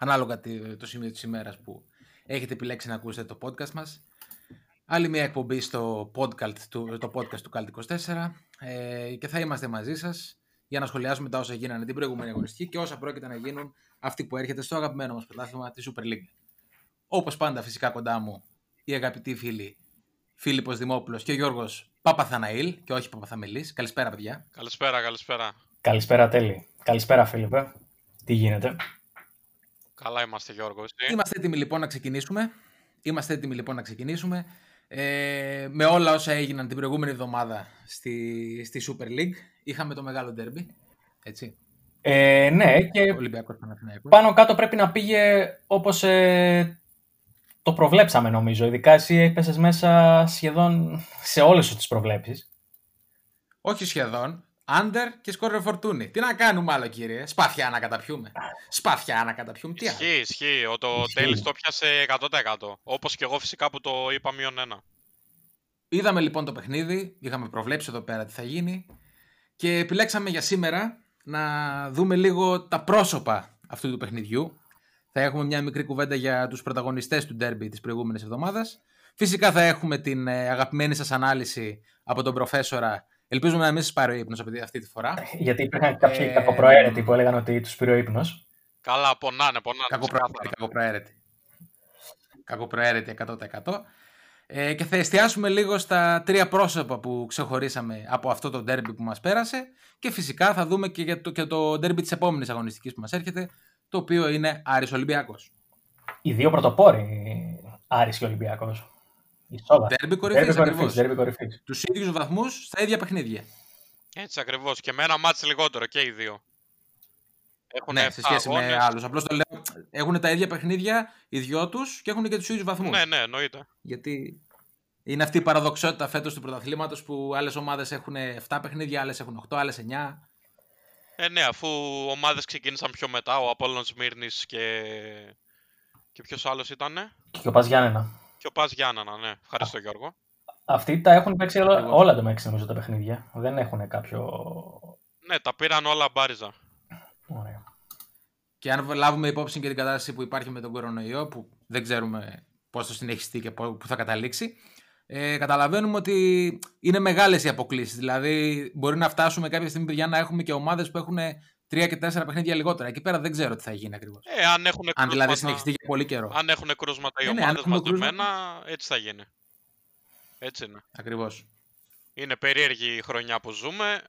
ανάλογα τι- το σημείο της ημέρας που έχετε επιλέξει να ακούσετε το podcast μας. Άλλη μια εκπομπή στο podcast του, το podcast του Cult 24 ε, και θα είμαστε μαζί σας για να σχολιάσουμε τα όσα γίνανε την προηγούμενη αγωνιστική και όσα πρόκειται να γίνουν αυτή που έρχεται στο αγαπημένο μας πρωτάθλημα της Super League. Όπως πάντα φυσικά κοντά μου οι αγαπητοί φίλοι Φίλιππος Δημόπουλος και Γιώργος Παπαθαναήλ και όχι Παπαθαμιλής. Καλησπέρα παιδιά. Καλησπέρα, καλησπέρα. Καλησπέρα Τέλη. Καλησπέρα Φίλιππε. Τι γίνεται; Καλά είμαστε Γιώργος. Εσύ. Είμαστε έτοιμοι λοιπόν να ξεκινήσουμε. Είμαστε έτοιμοι λοιπόν να ξεκινήσουμε. Ε, με όλα όσα έγιναν την προηγούμενη εβδομάδα στη, στη Super League. Είχαμε το μεγάλο derby. Έτσι. Ε, ναι, και Ολυμπιακός Παναθηναϊκός. πάνω κάτω πρέπει να πήγε όπως ε, το προβλέψαμε νομίζω. Ειδικά εσύ έπεσες μέσα σχεδόν σε όλες τις προβλέψεις. Όχι σχεδόν. Under και σκόρε φορτούνη. Τι να κάνουμε άλλο κύριε; Σπαθιά να καταπιούμε. Σπαθιά να καταπιούμε. Τι άλλο; Ισχύει, ισχύει. Ο το Ισχύει. τέλος το πιάσε 100%. Όπως και εγώ φυσικά που το είπα μείον ένα. Είδαμε λοιπόν το παιχνίδι, είχαμε προβλέψει εδώ πέρα τι θα γίνει και επιλέξαμε για σήμερα να δούμε λίγο τα πρόσωπα αυτού του παιχνιδιού. Θα έχουμε μια μικρή κουβέντα για τους πρωταγωνιστές του ντέρμπι της προηγούμενης εβδομάδας. Φυσικά θα έχουμε την ε, αγαπημένη σας ανάλυση από τον προφέσορα. Ελπίζουμε να μην σας πάρει ο ύπνος αυτή, αυτή τη φορά. Γιατί υπήρχαν κάποιοι Ε, κακοπροαίρετοι που έλεγαν ότι τους πήρε ο ύπνος. Καλά, πονάνε, πονάνε. Κακοπροαίρετη, ξεκάθαρα. κακοπροαίρετη. Κακοπροαίρετη 100%. Ε, και θα εστιάσουμε λίγο στα τρία πρόσωπα που ξεχωρίσαμε από αυτό το ντέρμπι που μας πέρασε και φυσικά θα δούμε και, για το, και το ντέρμπι της επόμενης αγωνιστικής που μας έρχεται το οποίο είναι Άρης Ολυμπιακός. Οι δύο πρωτοπόροι, Άρης και Ολυμπιακός. Ισόβα. Ντέρμπι κορυφής Ντέρμπι κορυφής, ακριβώς. ντέρμπι κορυφής. Τους ίδιους βαθμούς στα ίδια παιχνίδια. Έτσι ακριβώς. Και με ένα μάτς λιγότερο και οι δύο. Έχουν Ναι, σε σχέση με άλλους. Απλώς το λέω, έχουν τα ίδια παιχνίδια οι δυο τους και έχουν και τους ίδιους βαθμούς. Ναι, ναι, εννοείται. Γιατί είναι αυτή η παραδοξότητα φέτος του πρωταθλήματος που άλλες ομάδες έχουν 7 παιχνίδια, άλλες έχουν 8, άλλες 9. Ε, ναι, αφού ομάδες ξεκίνησαν πιο μετά, ο Απόλλων Σμύρνης και... Και ποιος άλλος ήτανε; Και ο Πας Γιάννενα. Και ο Πας Γιάννανα, ναι. Ευχαριστώ Γιώργο. Αυτοί τα έχουν παίξει όλα, Ακριβώς. όλα το μέξι νομίζω τα παιχνίδια. Δεν έχουν κάποιο... Ναι, τα πήραν όλα μπάριζα. Ωραία. Και αν λάβουμε υπόψη και την κατάσταση που υπάρχει με τον κορονοϊό, που δεν ξέρουμε πώς θα συνεχιστεί και πού θα καταλήξει, ε, καταλαβαίνουμε ότι είναι μεγάλες οι αποκλήσεις. Δηλαδή, μπορεί να φτάσουμε κάποια στιγμή, παιδιά, να έχουμε και ομάδες που έχουν τρία και τέσσερα παιχνίδια λιγότερα. Εκεί πέρα δεν ξέρω τι θα γίνει ακριβώς. Ε, αν έχουν Αν δηλαδή κρούσματα- συνεχιστεί για πολύ καιρό. Αν έχουν κρούσματα οι Ε, ναι, αν ομάδες έχουμε μαζεμένα, έτσι θα γίνει. Έτσι είναι. Ακριβώς. Είναι περίεργη η χρονιά που ζούμε.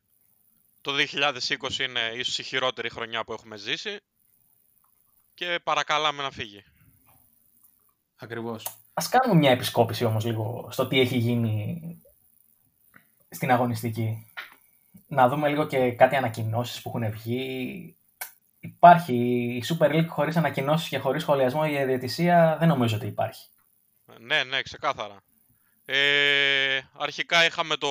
Το 2020 είναι ίσως η χειρότερη χρονιά που έχουμε ζήσει. Και παρακαλάμε να φύγει. Ακριβώς. Ας κάνουμε μια επισκόπηση όμως λίγο στο τι έχει γίνει στην αγωνιστική. Να δούμε λίγο και κάτι ανακοινώσεις που έχουν βγει. Υπάρχει η Super League χωρίς ανακοινώσεις και χωρίς σχολιασμό για διαιτησία δεν νομίζω ότι υπάρχει. Ναι, ναι, ξεκάθαρα. Ε, αρχικά είχαμε το,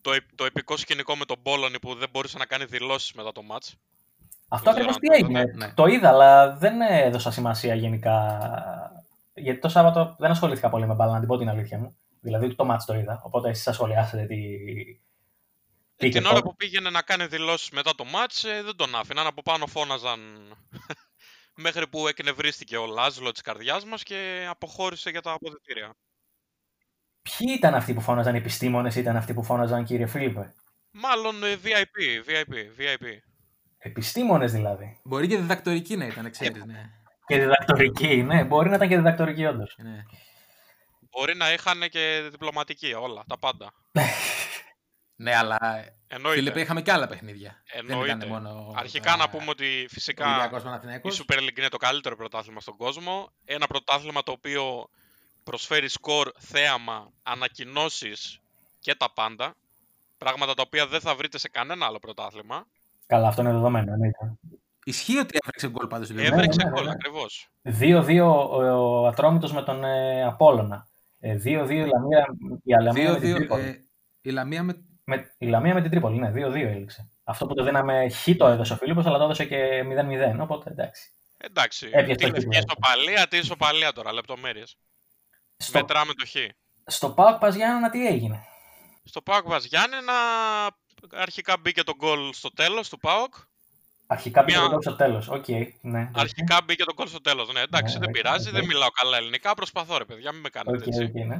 το, επ- το επικό σκηνικό με τον Πόλωνη που δεν μπορούσε να κάνει δηλώσεις μετά το μάτς. Αυτό Δεν ακριβώς τι ξέρω αν το έγινε. είδατε, ναι. Το είδα, αλλά δεν έδωσα σημασία γενικά. Γιατί το Σάββατο δεν ασχολήθηκα πολύ με μπάλα, να την πω την αλήθεια μου. Δηλαδή το μάτς το είδα. Οπότε εσείς θα σχολιάσετε τι. Τι Ε, και την ώρα πώς. που πήγαινε να κάνει δηλώσεις μετά το μάτς ε, δεν τον άφηναν. Από πάνω φώναζαν μέχρι που εκνευρίστηκε ο Λάζλο της καρδιάς μας και αποχώρησε για τα αποδητήρια. Ποιοι ήταν αυτοί που φώναζαν οι επιστήμονες, ήταν αυτοί που φώναζαν κύριε Φίλιππε; Μάλλον ε, VIP, VIP, VIP. Επιστήμονες δηλαδή. Μπορεί και διδακτορική να ήταν, ξέρεις, ναι. Και διδακτορικοί, ναι. Μπορεί να ήταν και διδακτορικοί, όντως. ναι. Μπορεί να είχαν και διπλωματική όλα, τα πάντα. Ναι, αλλά Εννοείται. Φίλιππε, είχαμε και άλλα παιχνίδια. Εννοείται. Δεν ήταν μόνο. Αρχικά τα- να πούμε ότι φυσικά Ολυμπιακός η Παναθηναϊκός. Super League είναι το καλύτερο πρωτάθλημα στον κόσμο. Ένα πρωτάθλημα το οποίο προσφέρει σκορ, θέαμα, ανακοινώσεις και τα πάντα. Πράγματα τα οποία δεν θα βρείτε σε κανένα άλλο πρωτάθλημα. Καλά, αυτό είναι δεδομένο. εννοείται. Ισχύει ότι έβρεξε γκολ πάντως. δηλαδή. Έβρεξε ναι, ναι, γκολ, ναι. ακριβώς. 2-2 ο, ο Ατρόμητος με τον ε, Απόλλωνα. Ε, 2-2 η Λαμία, η Λαμία με την 2-2, Τρίπολη. ε, η Λαμία με... Με, η Λαμία με την Τρίπολη, ναι, 2-2 έληξε. Αυτό που το δίναμε χ το έδωσε ο Φίλιππος, αλλά το έδωσε και 0-0, οπότε εντάξει. Εντάξει. Έπιασε Τι το λευκή κύπελο. ισοπαλία, τι ισοπαλία τώρα, λεπτομέρειες. Στο, Μετράμε το χ. στο ΠΑΟΚ Πας Γιάννενα τι έγινε; Στο ΠΑΟΚ Πας Γιάννενα αρχικά μπήκε το γκολ στο τέλος του ΠΑΟΚ. Αρχικά πήγε Μια- το γκολ στο τέλος. Οκ, ναι. Αρχικά μπήκε το γκολ στο τέλος. Ναι, εντάξει, Ναι, δεν οκ, πειράζει, οκ. δεν μιλάω καλά ελληνικά. Προσπαθώ, ρε παιδιά, μην με κάνετε Οκ, έτσι. οκ, ναι.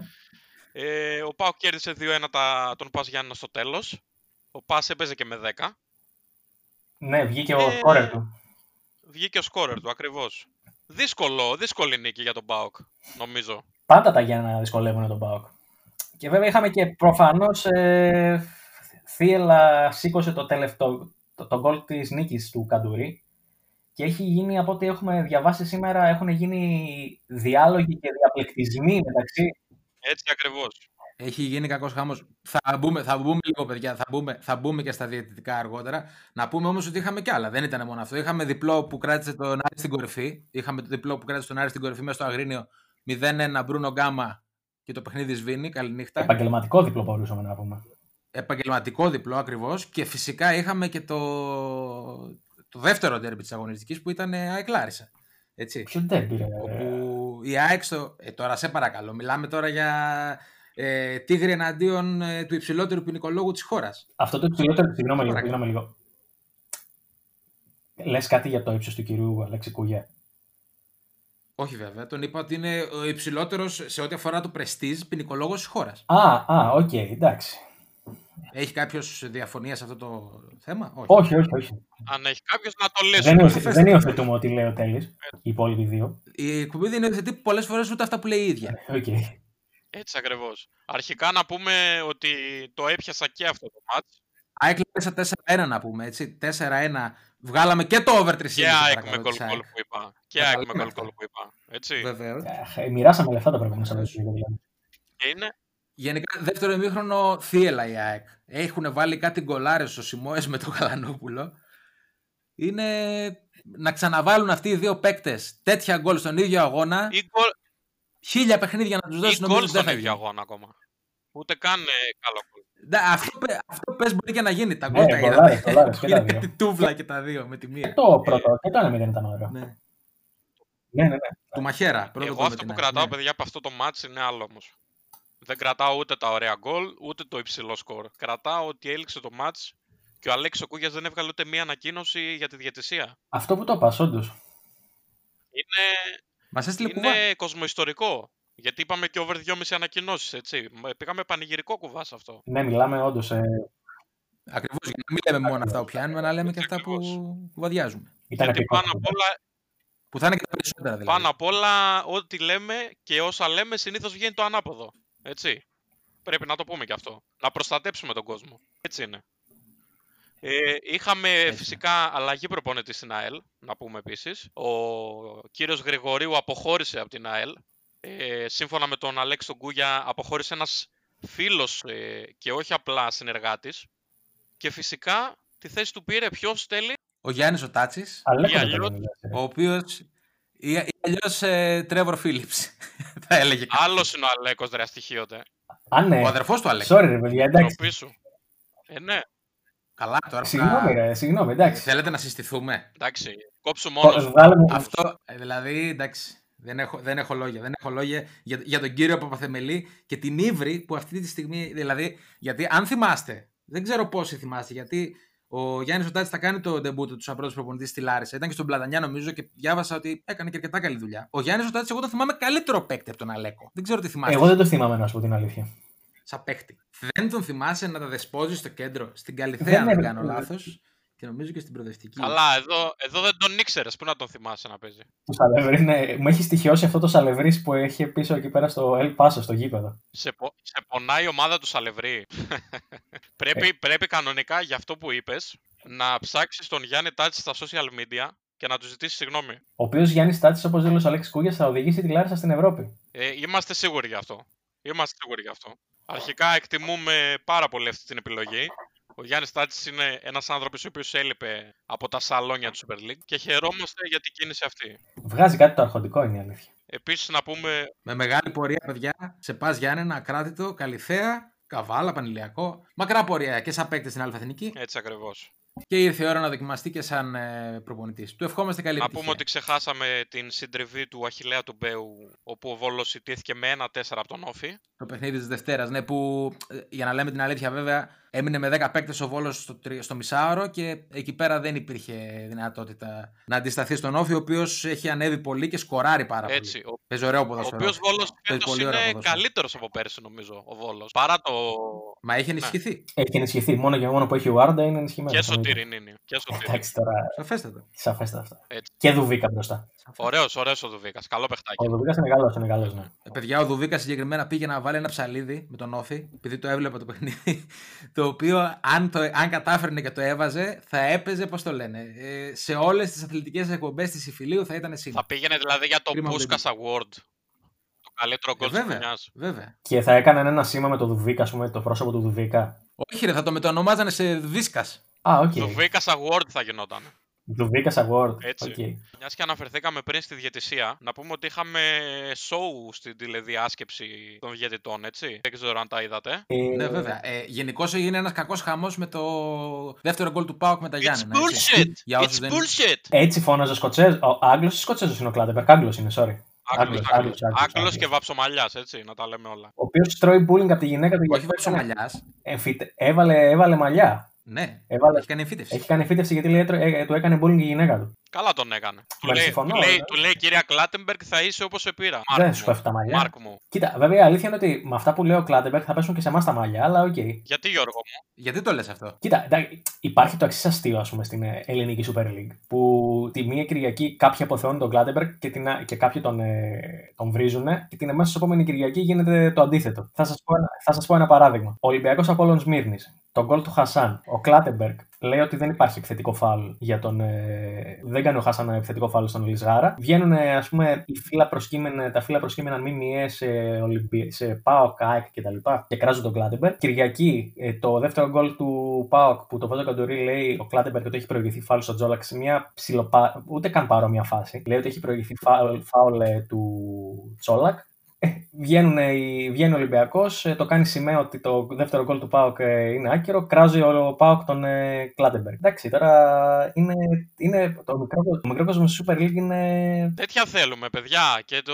Ε, ο Πάοκ κέρδισε 2-1 τα, τον Πας Γιάννενα στο τέλος. Ο Πας έπαιζε και με 10. Ναι, βγήκε ο Ε, σκόρερ του. Βγήκε ο σκόρερ του ακριβώς. Δύσκολο, δύσκολη νίκη για τον Πάοκ, νομίζω. Πάντα τα Γιάννα δυσκολεύουν τον ΠΑΟΚ. Και βέβαια είχαμε και προφανώς ε, θύελα σήκωσε το τελευταίο, το, το γκολ της νίκης του Καντουρί και έχει γίνει από ό,τι έχουμε διαβάσει σήμερα έχουν γίνει διάλογοι και διαπληκτισμοί μεταξύ Έτσι ακριβώς. Έχει γίνει κακός χάμος. Θα μπούμε, θα μπούμε λίγο, παιδιά. Θα μπούμε, θα μπούμε και στα διαιτητικά αργότερα. Να πούμε όμως ότι είχαμε κι άλλα. Δεν ήταν μόνο αυτό. Είχαμε διπλό που κράτησε τον Άρη στην κορυφή. Είχαμε το διπλό που κράτησε τον Άρη στην κορυφή μέσα στο Αγρίνιο. 0-1 Μπρούνο Γκάμα και το παιχνίδι σβήνει. Καληνύχτα. επαγγελματικό διπλό μπορούσαμε να πούμε. Επαγγελματικό διπλό ακριβώς. Και φυσικά είχαμε και το, το δεύτερο ντέρμπι της αγωνιστικής που ήταν ΑΕΚ Λάρισα. Έτσι. Ποιο τέρμπι, ρε. Όπου η ΑΕΚ στο... ε, τώρα σε παρακαλώ, μιλάμε τώρα για ε, τίγρη εναντίον ε, του υψηλότερου ποινικολόγου της χώρας. Αυτό το υψηλότερο, συγγνώμη λίγο, Παρακαλώ. συγγνώμη λίγο. Λες κάτι για το ύψος του κυρίου Αλέξη Κούγια; Όχι βέβαια, τον είπα ότι είναι ο υψηλότερος σε ό,τι αφορά το πρεστίζ ποινικολόγος της χώρας. Α, α, οκ, εντάξει. Έχει κάποιος διαφωνία σε αυτό το θέμα; Όχι. Όχι, όχι, όχι. Αν έχει κάποιος να το Δεν, λύσουμε. υιοθε- δεν υιοθετούμε ότι λέει ο Τέλης, οι υπόλοιποι δύο. Η εκπομπή δεν υιοθετεί πολλές φορές ούτε αυτά που λέει η ίδια. Οκ. Έτσι ακριβώς. Αρχικά να πούμε ότι το έπιασα και αυτό το match. ΑΕΚ Λάρισα 4-1 να πούμε, έτσι. 4-1. Βγάλαμε και το over 3,5. Και ΑΕΚ με παρακαλώ, γκολ της γκολ ΑΕΚ. που είπα. Και Να ΑΕΚ τα με λέμε γκολ αυτά. γκολ που είπα. Έτσι. Βεβαίως. Ε, Μοιράσαμε λεφτά το προηγούμενο Σαββατοκύριακο. δηλαδή. Και είναι. Γενικά, δεύτερο ημίχρονο θύελα η ΑΕΚ. Έχουν βάλει κάτι γκολάρες ο Σιμόες με τον Καλανόπουλο. Είναι να ξαναβάλουν αυτοί οι δύο παίκτες τέτοια γκολ στον ίδιο αγώνα. Ή γκολ, Χίλια παιχνίδια να τους ή δώσουν γκολ νομίζω δεν στον θα ίδιο γίνει. αγώνα ακόμα. Ούτε καν ε, καλό γκολ. Ναι, Αυτό, πε- αυτό πες μπορεί και να γίνει. Τα Ναι, γκολ τα γκολάρες, είδατε. γκολάρες και τα Είναι δύο. κάτι τούβλα και τα δύο με τη μία. Και το πρώτο, και το ένα μηδέν ήταν ωραίο. Ναι. Ναι, ναι, ναι. Του Μαχαίρα. πρώτο Εγώ γκολ με αυτό την που ΑΕΚ, κρατάω, ναι. παιδιά, από αυτό το match είναι άλλο όμως. Δεν κρατάω ούτε τα ωραία γκολ, ούτε το υψηλό σκορ. Κρατάω ότι έληξε το match και ο Αλέξης ο Κούγιας δεν έβγαλε ούτε μία ανακοίνωση για τη διαιτησία. Αυτό που το είπα, όντως. Είναι, Μας έστειλε κουβά. είναι κοσμοϊστορικό. Γιατί είπαμε και over 2,5 ανακοινώσεις, έτσι. Μα Πήγαμε πανηγυρικό κουβά σε αυτό. Ναι, μιλάμε όντως. Ε, Ακριβώς. Για να μην λέμε μόνο αυτά που πιάνουμε, να λέμε και αυτά που Ακριβώς. βαδιάζουμε. ήταν Γιατί επικό. πάνω απ' όλα, Που θα είναι και τα περισσότερα δηλαδή. πάνω απ' όλα, ό,τι λέμε και όσα λέμε συνήθως βγαίνει το ανάποδο. Έτσι. Πρέπει να το πούμε και αυτό. Να προστατέψουμε τον κόσμο. Έτσι είναι. Ε, είχαμε Έτσι. φυσικά αλλαγή προπονητή στην ΑΕΛ, να πούμε επίσης. Ο κύριος Γρηγορίου αποχώρησε από την ΑΕΛ. Ε, σύμφωνα με τον Αλέξη τον Κούγια, αποχώρησε ένας φίλος ε, και όχι απλά συνεργάτης. Και φυσικά τη θέση του πήρε ποιος τέλει. Ο Γιάννης ο Τάτσι, Αλέκο Ή δεν αλλιώς- το λες, ε. ο οποίος. Ή, ή αλλιώς ε, Τρέβορ Φίλιπς, θα έλεγε. κάποιος. Άλλος είναι ο Αλέκος, ρε αστοιχείωτε. Α, ναι. Ο αδερφός του Αλέξη. Sorry, ρε παιδιά, εντάξει. Ντροπή σου. Ε, ναι, Καλά, τώρα. που Συγγνώμη, να- ρε, συγγνώμη, εντάξει. Θέλετε να συστηθούμε; εντάξει. Κόψου Το- μόνος. σου. Βάλε μου. Αυτό, ε, δηλαδή, εντάξει. Δεν έχω, δεν έχω λόγια. Δεν έχω λόγια για, για τον κύριο Παπαθεμελή και την ύβρι που αυτή τη στιγμή. Δηλαδή, γιατί αν θυμάστε, δεν ξέρω πόσοι θυμάστε, γιατί ο Γιάννης Οτάτη θα κάνει το ντεμπούτο του σαν πρώτος προπονητής στη Λάρισα. Ήταν και στον Πλατανιά, νομίζω, και διάβασα ότι έκανε και αρκετά καλή δουλειά. Ο Γιάννης Οτάτη, εγώ τον θυμάμαι καλύτερο παίκτη από τον Αλέκο. Δεν ξέρω τι θυμάστε. Εγώ δεν το θυμάμαι να σου πω την αλήθεια. Σαν παίκτη. Δεν τον θυμάσαι να τα δεσπόζει στο κέντρο, στην Καλυθέα, Δεν αν δεν είναι- κάνω λάθος. Και νομίζω και στην προοδευτική. Καλά, εδώ, εδώ δεν τον ήξερες. Πού να τον θυμάσαι να παίζει. Το Σαλευρί, ναι, μου έχει στοιχειώσει αυτό το Σαλευρί που έχει πίσω εκεί πέρα στο El Paso, στο γήπεδο. Σε, πο- σε πονάει η ομάδα του Σαλευρή. πρέπει, πρέπει κανονικά για αυτό που είπες να ψάξεις τον Γιάννη Τάτσι στα social media και να του ζητήσεις συγγνώμη. Ο οποίος Γιάννης Τάτσης, όπως δήλωσε ο Αλέξης Κούγιας, θα οδηγήσει τη Λάρισα στην Ευρώπη. Ε, είμαστε σίγουροι γι' αυτό. Είμαστε σίγουροι γι' αυτό. Αρχικά εκτιμούμε πάρα πολύ αυτή την επιλογή. Ο Γιάννης Τάτσης είναι ένας άνθρωπος ο οποίος έλειπε από τα σαλόνια του Super League και χαιρόμαστε για την κίνηση αυτή. Βγάζει κάτι το αρχοντικό, είναι η αλήθεια. Επίσης, να πούμε. Με μεγάλη πορεία, παιδιά, σε πας Γιάννενα, ακράτητο, Καλυθέα, Καβάλα, Πανηλιακό. Μακρά πορεία και σαν παίκτη στην Αλφαθηνική. Έτσι ακριβώς. Και ήρθε η ώρα να δοκιμαστεί και σαν ε, προπονητής. Του ευχόμαστε καλή Να επιτυχία. πούμε ότι ξεχάσαμε την συντριβή του Αχηλέα του Μπέου, όπου ο Βόλος ιτήθηκε με 1-4 από τον Όφη. Το παιχνίδι της Δευτέρας. Ναι, που ε, για να λέμε την αλήθεια, βέβαια, έμεινε με 10 παίκτες ο Βόλος στο, τρι- στο μισάωρο και εκεί πέρα δεν υπήρχε δυνατότητα να αντισταθεί στον Όφη, ο οποίος έχει ανέβει πολύ και σκοράρει πάρα Έτσι. πολύ. Ο, Παίζει ωραίο ο ποδόσφαιρο. οποίος Βόλος Παίζει φέτος πολύ ωραίο είναι ποδόσφαιρο. καλύτερος από πέρσι, νομίζω. Ο Βόλος. Παρά το. Μα έχει ενισχυθεί. Έχει ενισχυθεί. Μόνο και μόνο που έχει ο Άρντα είναι ενισχυμένος. Και σωτηρινίνη. Και σωτηρινή. Εντάξει τώρα, Σαφέστατα. σαφέστα αυτά. Έτσι. Και Δουβίκας μπροστά. Ωραίος, ωραίος ο Δουβίκας. Καλό παιχτάκι. Ο Δουβίκας είναι καλός, είναι καλός. Ναι. Ε, Παιδιά, ο Δουβίκας συγκεκριμένα πήγε να βάλει ένα ψαλίδι με τον Όφη, επειδή το έβλεπα το παιχνίδι. Το οποίο, αν, το, αν κατάφερνε και το έβαζε, θα έπαιζε, πώς το λένε, ε, σε όλες τις αθλητικές εκπομπές της Ιφιλίου θα ήταν σύλλογο. Θα πήγαινε δηλαδή για το Κρίμα που δεν Puskas Award. Το καλύτερο γκολ της βέβαια, χρονιάς. βέβαια. Και θα έκαναν ένα σήμα με το Δουβίκας, ας πούμε, το πρόσωπο του Δουβίκα. Όχι, ρε, θα το μετονομάζανε σε Βίσκα. Α, οκ. Το Vikas Award θα γινόταν. Δουβίκα Award. Έτσι. Οκ. Μιας και αναφερθήκαμε πριν στη διαιτησία, να πούμε ότι είχαμε show στην τηλεδιάσκεψη των διαιτητών, έτσι. Δεν ξέρω αν τα είδατε. Ε, Ναι, βέβαια. Ε, Γενικώς έγινε ένας κακός χαμός με το δεύτερο γκολ του Πάοκ με τα It's Γιάννενα. έτσι. bullshit! Για όσους It's δεν- bullshit! Έτσι φώναζε ο Σκοτσέζος. Ο Άγγλος ή Σκοτσέζος είναι ο Κλάντεμπερκ; Άγγλος είναι, sorry. Άγγλος, Άγγλος, Άγγλος. Άγγλος, Άγγλος Άγγλος. και βαψομαλλιάς, έτσι, να τα λέμε όλα. Ο οποίος τρώει bullying από τη γυναίκα του. Όχι γιατί βάψο έκανε- μαλλιά. εμφυτε- Έβαλε, έβαλε μαλλιά. Ναι, Έβαλε- έχει κάνει εμφύτευση. Έχει κάνει φύτευση γιατί λέει, έτρο- ε, του έκανε bullying η γυναίκα του. Καλά τον έκανε. Του Μα λέει, συμφωνώ, του, λέει, βέβαια. του λέει, κυρία Κλάτεμπεργκ, θα είσαι όπως σε πήρα. Δεν Μάρκ σου μου. πέφτει τα μαλλιά. Μάρκ μου. Κοίτα, βέβαια η αλήθεια είναι ότι με αυτά που λέει ο Κλάντεμπερκ θα πέσουν και σε εμάς τα μαλλιά, αλλά οκ. Γιατί Γιώργο μου; Γιατί το λες αυτό; Κοίτα, εντάξει, υπάρχει το εξής αστείο ας πούμε, στην ε, ελληνική Super League. Που τη μία Κυριακή κάποιοι αποθεώνουν τον Κλάντεμπερκ και, την, α- και κάποιοι τον, ε, τον βρίζουν και την αμέσω επόμενη Κυριακή γίνεται το αντίθετο. Θα σας πω, ένα- θα σας πω ένα παράδειγμα. Ο Ολυμπιακός Απόλλων Σμύρνης, τον γκολ του Χασάν. Ο Κλάτεμπεργκ λέει ότι δεν υπάρχει επιθετικό φάουλ για τον. Ε, δεν κάνει ο Χασάν επιθετικό φάουλ στον Λισγάρα. Βγαίνουν, ας πούμε, οι φίλα προσκείμενα, τα φίλα προσκείμενα ΜΜΕ σε, Ολυμπι... σε ΠΑΟΚ, ΑΕΚ κτλ. Και, και κράζουν τον Κλάτεμπεργκ. Κυριακή, ε, το δεύτερο γκολ του ΠΑΟΚ που το βάζει ο Καντουρί λέει ο Κλάτεμπεργκ ότι έχει προηγηθεί φάουλ στον Τζόλακ σε μια ψιλοπα... ούτε καν παρόμοια φάση. Λέει ότι έχει προηγηθεί φάουλ, φάουλ ε, του Τσόλακ. Ε, βγαίνουν, οι- βγαίνει ο Ολυμπιακός, το κάνει σημαία ότι το δεύτερο γκολ του Πάοκ ε, είναι άκυρο. Κράζει ο Πάοκ τον ε, Κλάτεμπεργκ. Εντάξει, τώρα είναι, είναι το, μικρό, το μικρόκοσμος στη Super League είναι. Τέτοια θέλουμε, παιδιά. Και το,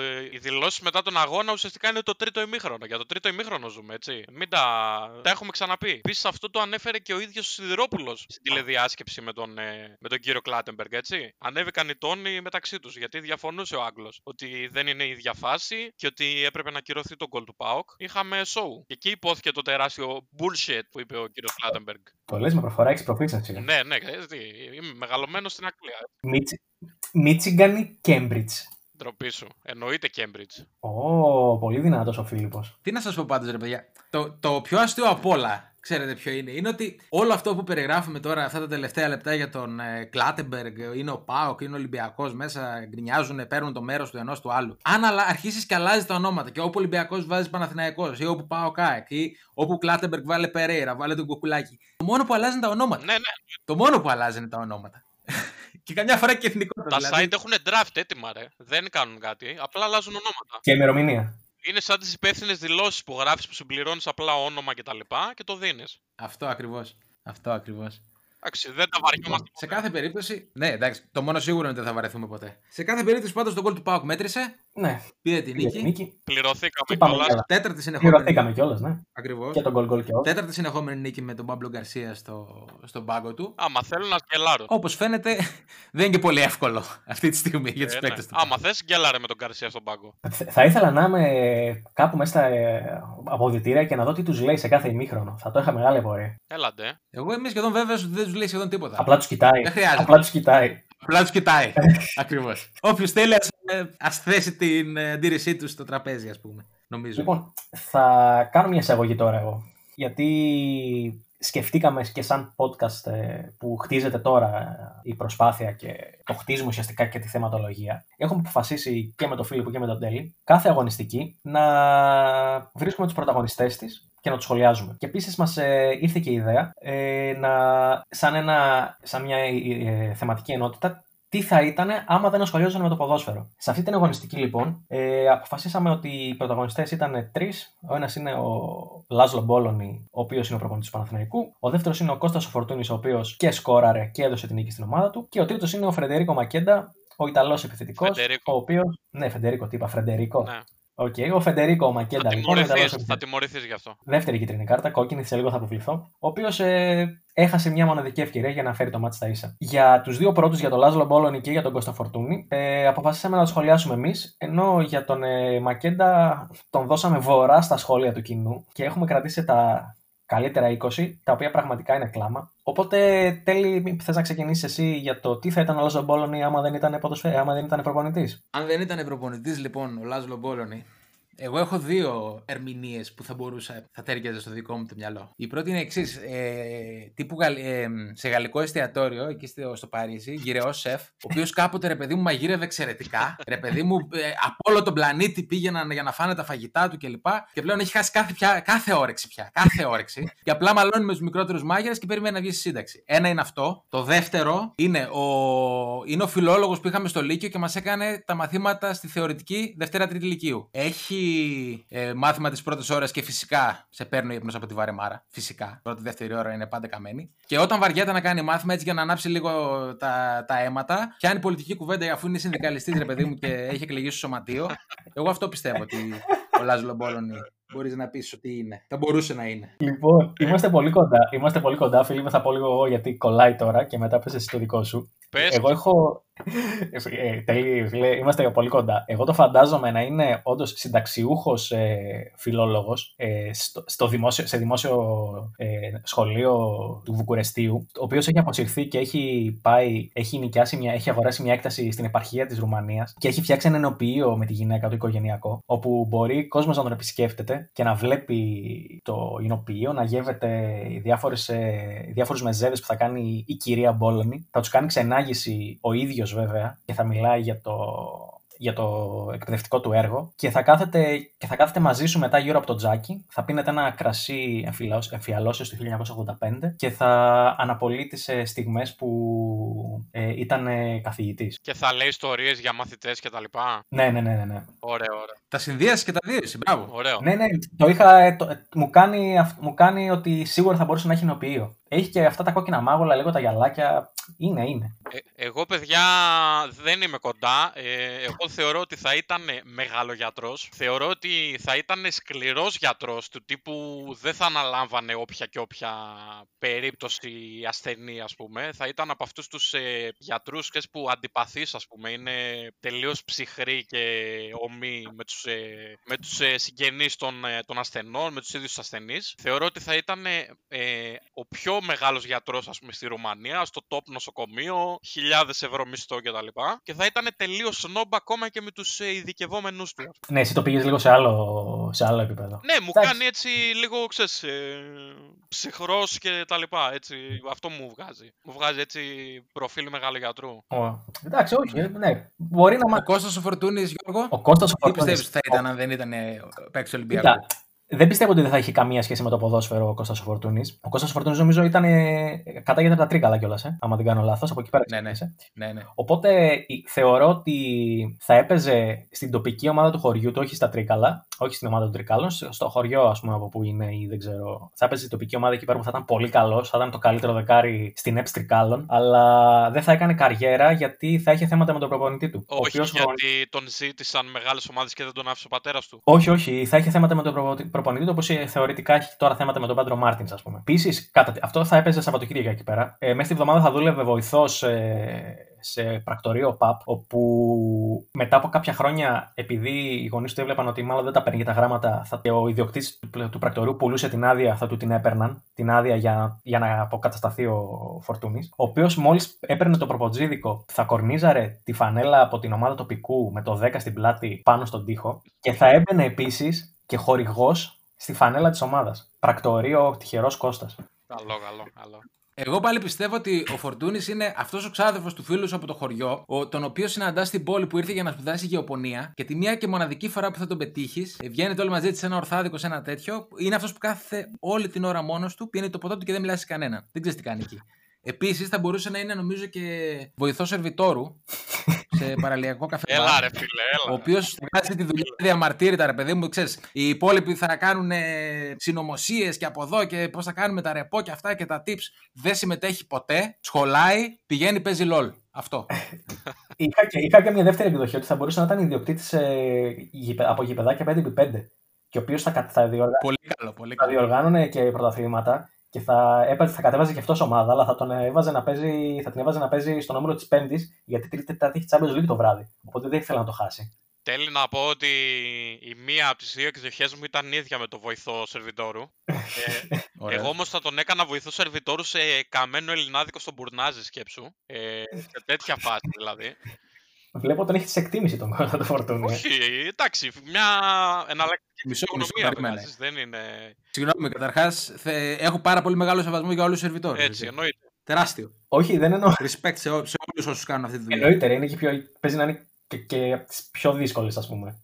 ε, οι δηλώσεις μετά τον αγώνα ουσιαστικά είναι το τρίτο ημίχρονο. Για το τρίτο ημίχρονο ζούμε, έτσι. Μην τα, τα έχουμε ξαναπεί. Επίσης, αυτό το ανέφερε και ο ίδιος ο Σιδηρόπουλος στην τηλεδιάσκεψη με τον, ε, με τον κύριο Κλάτεμπεργκ, έτσι. Ανέβηκαν οι τόνοι μεταξύ τους. Γιατί διαφωνούσε ο Άγγλος ότι δεν είναι η ίδια φάση και ότι έπρεπε να κυρωθεί το γκολ του Πάοκ. Είχαμε show. Και εκεί ειπώθηκε το τεράστιο bullshit που είπε ο κύριος Κλάτεμπεργκ. Το λέει με προφορά, έχει proficiency. ναι, ναι, έτσι. Είμαι μεγαλωμένος στην Αγγλία. Michigan ή Cambridge; Ντροπή σου. Εννοείται Cambridge. Ω, πολύ δυνατός ο Φίλιππος. Τι να σας πω πάντως, ρε παιδιά. Το, το πιο αστείο απ' όλα, ξέρετε ποιο είναι, είναι ότι όλο αυτό που περιγράφουμε τώρα, αυτά τα τελευταία λεπτά για τον ε, Κλάτεμπεργκ, είναι ο Πάοκ, είναι ο Ολυμπιακός μέσα, γκρινιάζουν, παίρνουν το μέρος του ενός του άλλου. Αν αρχίσεις και αλλάζεις τα ονόματα και όπου Ολυμπιακός βάζει Παναθηναϊκός ή όπου Πάοκ ΑΕΚ ή όπου Κλάτεμπεργκ βάλε Περέιρα, βάλε τον Κουκουλάκη. Το μόνο που αλλάζει είναι τα ονόματα. Ναι, ναι. Το μόνο που αλλάζει είναι τα ονόματα. και καμιά φορά και εθνικότητα. Τα δηλαδή. site έχουν draft έτοιμα, ρε. Δεν κάνουν κάτι. Απλά αλλάζουν ονόματα. Και ημερομηνία. Είναι σαν τις υπεύθυνες δηλώσεις που γράφεις που συμπληρώνεις απλά όνομα κτλ. Και, και το δίνεις. Αυτό ακριβώς. Αυτό ακριβώς. Εντάξει, δεν τα βαριόμαστε. Σε κάθε περίπτωση. Ναι, εντάξει, το μόνο σίγουρο είναι ότι δεν θα βαρεθούμε ποτέ. Σε κάθε περίπτωση πάντως τον γκολ του Πάουκ μέτρησε. Ναι, Πήρε την για νίκη. τη νίκη. Πληρωθήκαμε Και πάμε κιόλας. καλά. Τέταρτη συνεχόμενη. Πληρωθήκαμε κιόλας, ναι. Ακριβώς. Και τον γκολ γκολ και όλα. Τέταρτη συνεχόμενη νίκη με τον Παύλο Γκαρσία στο, στον πάγκο του. Άμα θέλουν να σκελάρουν. Όπως φαίνεται, δεν είναι και πολύ εύκολο αυτή τη στιγμή για τους Ε, παίκτες ναι. του. Άμα θες, γκέλαρε με τον Καρσία στον πάγκο. Θε- Θα ήθελα να είμαι κάπου μέσα στα ε, αποδητήρια και να δω τι τους λέει σε κάθε ημίχρονο. Θα το είχα μεγάλη απορία. Έλαντε. Εγώ είμαι σχεδόν βέβαιος ότι δεν τους λέει σχεδόν τίποτα. Απλά τους κοιτάει. Δεν χρειάζεται. Απλά τους κοιτάει. Απλά τους κοιτάει. Ακριβώς. Όποιος θέλει, ας θέσει την ε, αντίρρησή τους στο τραπέζι, ας πούμε. Νομίζω. Λοιπόν, θα κάνω μια εισαγωγή τώρα εγώ. Γιατί σκεφτήκαμε και σαν podcast ε, που χτίζεται τώρα ε, η προσπάθεια και το χτίζουμε ουσιαστικά και τη θεματολογία. Έχουμε αποφασίσει και με τον Φίλιππο και με τον Τέλη κάθε αγωνιστική να βρίσκουμε τους πρωταγωνιστές της και να τους σχολιάζουμε. Και επίσης μας ε, ήρθε και η ιδέα ε, να, σαν, ένα, σαν μια ε, θεματική ενότητα τι θα ήταν άμα δεν ασχολιόταν με το ποδόσφαιρο. Σε αυτή την αγωνιστική, λοιπόν, ε, αποφασίσαμε ότι οι πρωταγωνιστές ήταν τρεις. Ο ένας είναι ο Λάζλο Μπόλωνη, ο οποίος είναι ο προπονητής του Παναθηναϊκού. Ο δεύτερος είναι ο Κώστας Φορτούνη, ο οποίος και σκόραρε και έδωσε την νίκη στην ομάδα του. Και ο τρίτος είναι ο Φρεντερίκο Μακέντα, ο Ιταλός επιθετικός. Ο οποίο. Ναι, Φεντερίκο, τι είπα, Φρεντερίκο. Ναι. Okay. Ο Φεντερίκο Μακέντα Θα λοιπόν. ο Ιταλός τιμωρηθείς, θα τιμωρηθείς γι' αυτό. Δεύτερη κίτρινη κάρτα, κόκκινη, σε λίγο θα αποβληθώ. Ο οποίος ε, έχασε μια μοναδική ευκαιρία για να φέρει το μάτι στα ίσα. Για τους δύο πρώτους, για τον Λάζλο Μπόλωνη και για τον Κώστα Φορτούνη, ε, αποφασίσαμε να το σχολιάσουμε εμείς, ενώ για τον ε, Μακέντα τον δώσαμε βορρά στα σχόλια του κοινού και έχουμε κρατήσει τα καλύτερα 20, τα οποία πραγματικά είναι κλάμα. Οπότε, τέλει, θες να ξεκινήσεις εσύ για το τι θα ήταν ο Λάζλο Μπόλωνη άμα δεν ήταν, ποδοσφαι... άμα δεν ήταν προπονητής; Αν δεν ήταν προπονητής, λοιπόν, ο Λάζλο Μπόλωνη, εγώ έχω δύο ερμηνείες που θα μπορούσα, θα τέριαζε στο δικό μου το μυαλό. Η πρώτη είναι εξής. Ε, τύπου γαλ- ε, σε γαλλικό εστιατόριο, εκεί στο, στο Παρίσι, γυρεός σεφ, ο οποίος κάποτε ρε παιδί μου μαγείρευε εξαιρετικά. ρε παιδί μου, ε, από όλο τον πλανήτη πήγαιναν για να φάνε τα φαγητά του κλπ. Και πλέον έχει χάσει κάθε, πια, κάθε όρεξη πια. Κάθε όρεξη. και απλά μαλώνει με τους μικρότερους μάγειρες και περιμένει να βγει στη σύνταξη. Ένα είναι αυτό. Το δεύτερο είναι ο, είναι ο φιλόλογος που είχαμε στο Λύκειο και μας έκανε τα μαθήματα στη θεωρητική Δευτέρα-Τρίτη Λυκείου. Έχει ε, μάθημα τι πρώτε ώρε και φυσικά σε παίρνει ύπνος από τη βαρεμάρα. Φυσικά. Πρώτη-δεύτερη ώρα είναι πάντα καμένη. Και όταν βαριέται να κάνει μάθημα έτσι για να ανάψει λίγο τα, τα αίματα, πιάνει πολιτική κουβέντα αφού είναι συνδικαλιστής, ρε παιδί μου, και έχει εκλεγεί στο σωματείο. Εγώ αυτό πιστεύω ότι ο Λάζλο Μπόλωνη μπορείς να πεις ότι είναι. Θα μπορούσε να είναι. Λοιπόν, είμαστε πολύ κοντά. Είμαστε πολύ κοντά, Φίλιππε. Θα πω λίγο εγώ γιατί κολλάει τώρα και μετά πες εσύ το δικό σου. Πες. Εγώ έχω. Ε, τέλει, φίλε, είμαστε πολύ κοντά. Εγώ το φαντάζομαι να είναι όντως συνταξιούχος ε, φιλόλογος ε, στο, στο δημόσιο, σε δημόσιο ε, σχολείο του Βουκουρεστίου, ο οποίος έχει αποσυρθεί και έχει πάει, έχει νοικιάσει μια, έχει αγοράσει μια έκταση στην επαρχία της Ρουμανίας και έχει φτιάξει ένα ενοποιείο με τη γυναίκα του οικογενειακό, όπου μπορεί κόσμος να τον επισκέφτεται και να βλέπει το εινοποιείο, να γεύεται διάφορες, ε, διάφορους μεζέδες που θα κάνει η κυρία Μπόλωνη. Θα τους κάνει ξενάγηση ο ίδιος βέβαια και θα μιλάει για το, για το εκπαιδευτικό του έργο και θα, κάθεται, και θα κάθεται μαζί σου μετά γύρω από το τζάκι, θα πίνετε ένα κρασί εμφυλαώς- εμφιαλώσεως του 1985 και θα αναπολύτει σε στιγμές που ε, ήταν ε, καθηγητής. Και θα λέει ιστορίες για μαθητές και τα λοιπά; Ναι, ναι, ναι, ναι. ναι. Ωραίο, ωραίο. Τα συνδύασες και τα δύο, εσύ, μπράβο. ωραίο. Ναι, ναι, το είχα, ε, το, ε, μου, κάνει, αυ- μου κάνει ότι σίγουρα θα μπορούσε να έχει νοποιείο. Έχει και αυτά τα κόκκινα μάγουλα, λίγο τα γυαλάκια. Είναι, είναι. Ε, εγώ, παιδιά, δεν είμαι κοντά. Ε, εγώ θεωρώ ότι θα ήταν μεγάλο γιατρός. Θεωρώ ότι θα ήταν σκληρός γιατρός του τύπου δεν θα αναλάμβανε όποια και όποια περίπτωση ασθενή, ας πούμε. Θα ήταν από αυτούς τους ε, γιατρούς ξέρεις, που αντιπαθείς, ας πούμε. Είναι τελείως ψυχροί και ομοί με τους, ε, με τους ε, συγγενείς των, ε, των ασθενών, με τους ίδιους τους ασθενείς. Θεωρώ ότι θα ήταν ε, ο πιο μεγάλος γιατρός, ας πούμε, στη Ρουμανία, στο top νοσοκομείο, χιλιάδες ευρώ μισθό κτλ. Και θα ήταν τελείως σνόμπ ακόμα και με τους ε, ειδικευόμενους του. Ναι, εσύ το πήγες λίγο σε άλλο, σε άλλο επίπεδο. Ναι, μου Εντάξει. κάνει έτσι λίγο, ξέρεις, ε, ψυχρός και τα λοιπά, έτσι, αυτό μου βγάζει. Μου βγάζει έτσι προφίλ μεγάλου γιατρού. Ω, Εντάξει, όχι. ε, Ναι. Μπορεί να Ο μα... Κώστας ο Φορτούνης, Γιώργο, Ο Κώστας ο τι Φορτούνης- πιστεύεις ότι θα ήταν αν δεν ήταν ε, παίκτη Ολυμπιακού. Κοίτα, δεν πιστεύω ότι δεν θα έχει καμία σχέση με το ποδόσφαιρο ο Κώστας ο Φορτούνης. Ο Κώστας ο Φορτούνης νομίζω ήταν. Ε, κατάγεται από τα τρίκαλα κιόλας, ε, άμα δεν κάνω λάθος. Από εκεί πέρα Ναι, ναι. ξεκίνησε. Ναι, ναι. Οπότε η- θεωρώ ότι θα έπαιζε στην τοπική ομάδα του χωριού του, όχι στα Τρίκαλα, όχι στην ομάδα των Τρικάλων, στο χωριό ας πούμε από που είναι ή δεν ξέρω. Θα έπαιζε στην τοπική ομάδα εκεί πέρα που θα ήταν πολύ καλός, θα ήταν το καλύτερο δεκάρι στην ΕΠΣ Τρικάλων, αλλά δεν θα έκανε καριέρα γιατί θα είχε θέματα με τον προπονητή του. ο Όχι οποίος γιατί τον ζήτησαν μεγάλες ομάδες και δεν τον άφησε ο πατέρας του. όχι, όχι, θα είχε θέματα με τον προπο- προπονητή του, όπω θεωρητικά έχει τώρα θέματα με τον Πάντρο Μάρτινς, ας πούμε. Επίσης, αυτό θα έπαιζε Σαββατοκύριακα εκεί πέρα. Ε, μέσα στη βδομάδα θα δούλευε βοηθός σε πρακτορείο ΠΑΠ, όπου μετά από κάποια χρόνια, επειδή οι γονείς του έβλεπαν ότι μάλλον δεν τα παίρνει τα γράμματα, θα, και ο ιδιοκτήτης του, του πρακτορείου πουλούσε την άδεια, θα του την έπαιρναν, την άδεια για, για να αποκατασταθεί ο Φορτούνης. Ο οποίος μόλις έπαιρνε το προποτζίδικο, θα κορνίζαρε τη φανέλα από την ομάδα τοπικού με το 10 στην πλάτη πάνω στον τοίχο και θα έμπαινε επίσης και χορηγός στη φανέλα της ομάδας. Πρακτορείο τυχερός Κώστας. Καλό, καλό, καλό. Εγώ πάλι πιστεύω ότι ο Φορτούνης είναι αυτός ο ξάδερφος του φίλου σου από το χωριό, ο, τον οποίο συναντάς στην πόλη που ήρθε για να σπουδάσει γεωπονία και τη μία και μοναδική φορά που θα τον πετύχεις, βγαίνετε όλοι μαζί της σε ένα ορθάδικο, σε ένα τέτοιο, είναι αυτός που κάθεται όλη την ώρα μόνος του, πίνει το ποτό του και δεν μιλάει σε κανέναν. Δεν ξέρεις τι κάνει εκεί. Επίσης θα μπορούσε να είναι νομίζω και βοηθός σερβιτόρου σε παραλιακό καφέ. Έλα ρε φίλε, έλα. Ο οποίος βγάζει τη δουλειά διαμαρτύρητα, ρε παιδί μου. Ξέρεις, οι υπόλοιποι θα κάνουν συνωμοσίες και από εδώ και πώς θα κάνουμε τα ρεπό και αυτά και τα tips. Δεν συμμετέχει ποτέ. Σχολάει, πηγαίνει, παίζει LOL. Αυτό. είχα, και, είχα και μια δεύτερη εκδοχή ότι θα μπορούσε να ήταν ιδιοκτήτης ε, γηπε- από γηπεδάκια 5x5 και ο οποίος θα, κα- θα, διοργα... πολύ καλό, πολύ θα καλό. διοργάνωνε και πρωταθλήματα και θα, έπαιζε, θα κατέβαζε και αυτός ομάδα, αλλά θα, τον έβαζε να παίζει, θα την έβαζε να παίζει στον όμιλο της Πέμπτης, γιατί τρίτη Τετάρτη έχει Champions League το βράδυ. Οπότε δεν ήθελα να το χάσει. Τέλει να πω ότι η μία από τις δύο εκδοχές μου ήταν ίδια με το βοηθό σερβιτόρου. ε, Ωραία. εγώ όμως θα τον έκανα βοηθό σερβιτόρου σε καμένο ελληνάδικο στον Μπουρνάζι σκέψου. Ε, σε τέτοια φάση δηλαδή. Βλέπω τον έχεις τη εκτίμηση τον κόλλο το φορτούνι. Όχι, εντάξει, μια εναλλακτική Μισό, μισό, οικονομία περίμενε. βγάζεις, δεν είναι Συγγνώμη, καταρχάς έχω πάρα πολύ μεγάλο σεβασμό για όλους τους σερβιτόρους. έτσι, εννοείται. Τεράστιο. Όχι, δεν εννοώ. Respect σε, ό- σε όλους όσους κάνουν αυτή τη δουλειά. Εννοείται, ρε, είναι και πιο, παίζει να είναι και, και από τις πιο δύσκολες, ας πούμε.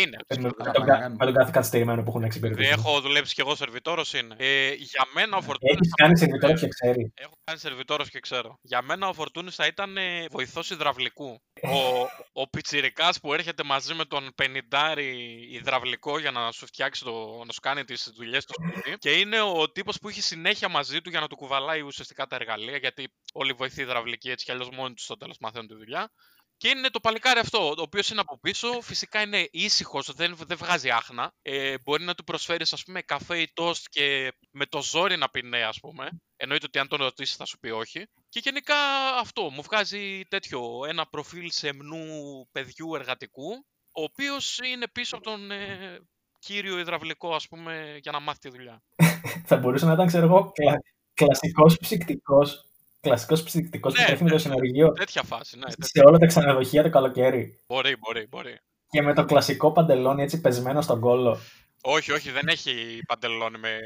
Είναι. Με, με, καλά, τον, καλά κα- κάνουν. με τον κάθε καθυστερημένο που έχουν Δηλαδή εξυπηρετήσει. έχω δουλέψει κι εγώ σερβιτόρος είναι. Ε, για μένα ο Φορτούνης... Έχεις κάνει σερβιτόρος και ξέρει. Έχω κάνει σερβιτόρος και ξέρω. Για μένα ο Φορτούνης θα ήταν ε, βοηθός υδραυλικού. Ο, ο πιτσιρικάς που έρχεται μαζί με τον πενιντάρι υδραυλικό για να σου φτιάξει το, να σου κάνει τις δουλειές στο σπίτι. Και είναι ο τύπος που έχει συνέχεια μαζί του για να του κουβαλάει ουσιαστικά τα εργαλεία. Γιατί όλοι οι βοηθοί υδραυλικοί έτσι κι αλλιώς μόνοι τους στο τέλος μαθαίνουν τη δουλειά. Και είναι το παλικάρι αυτό, το οποίος είναι από πίσω. Φυσικά είναι ήσυχος, δεν, δεν βγάζει άχνα. Ε, μπορεί να του προσφέρεις, ας πούμε, καφέ ή τόστ και με το ζόρι να πει ναι, ας πούμε. Εννοείται ότι αν τον ρωτήσει θα σου πει όχι. Και γενικά αυτό μου βγάζει τέτοιο ένα προφίλ σεμνού παιδιού εργατικού, ο οποίος είναι πίσω από τον ε, κύριο υδραυλικό, ας πούμε, για να μάθει τη δουλειά. Θα μπορούσε να ήταν, ξέρω εγώ, κλα, κλασικός ψυκτικός. Κλασικός ψυκτικό που Ναι, τρέχει με το ναι, συνεργείο Τέτοια φάση, ναι. τέτοια. σε όλα τα ξενοδοχεία το καλοκαίρι. Μπορεί, μπορεί, μπορεί. Και με το κλασικό παντελόνι έτσι πεσμένο στον κόλλο. Όχι, όχι, δεν έχει παντελόνι με.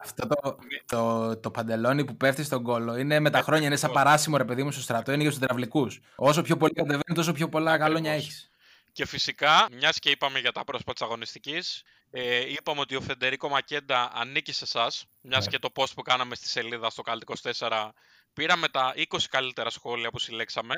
Αυτό το, το, το παντελόνι που πέφτει στον κόλλο είναι με τα χρόνια, είναι σαν Ακριβώς. παράσημο ρε παιδί μου στο στρατό, είναι για τους υδραυλικούς. Όσο πιο πολύ κατεβαίνει, τόσο πιο πολλά γαλόνια έχεις. Και φυσικά, μιας και είπαμε για τα πρόσωπα της αγωνιστικής, ε, είπαμε ότι ο Φεντερίκο Μακέντα ανήκει σε εσάς. Μιας Ναι. και το post που κάναμε στη σελίδα στο Καλτ 24, πήραμε τα 20 καλύτερα σχόλια που συλλέξαμε.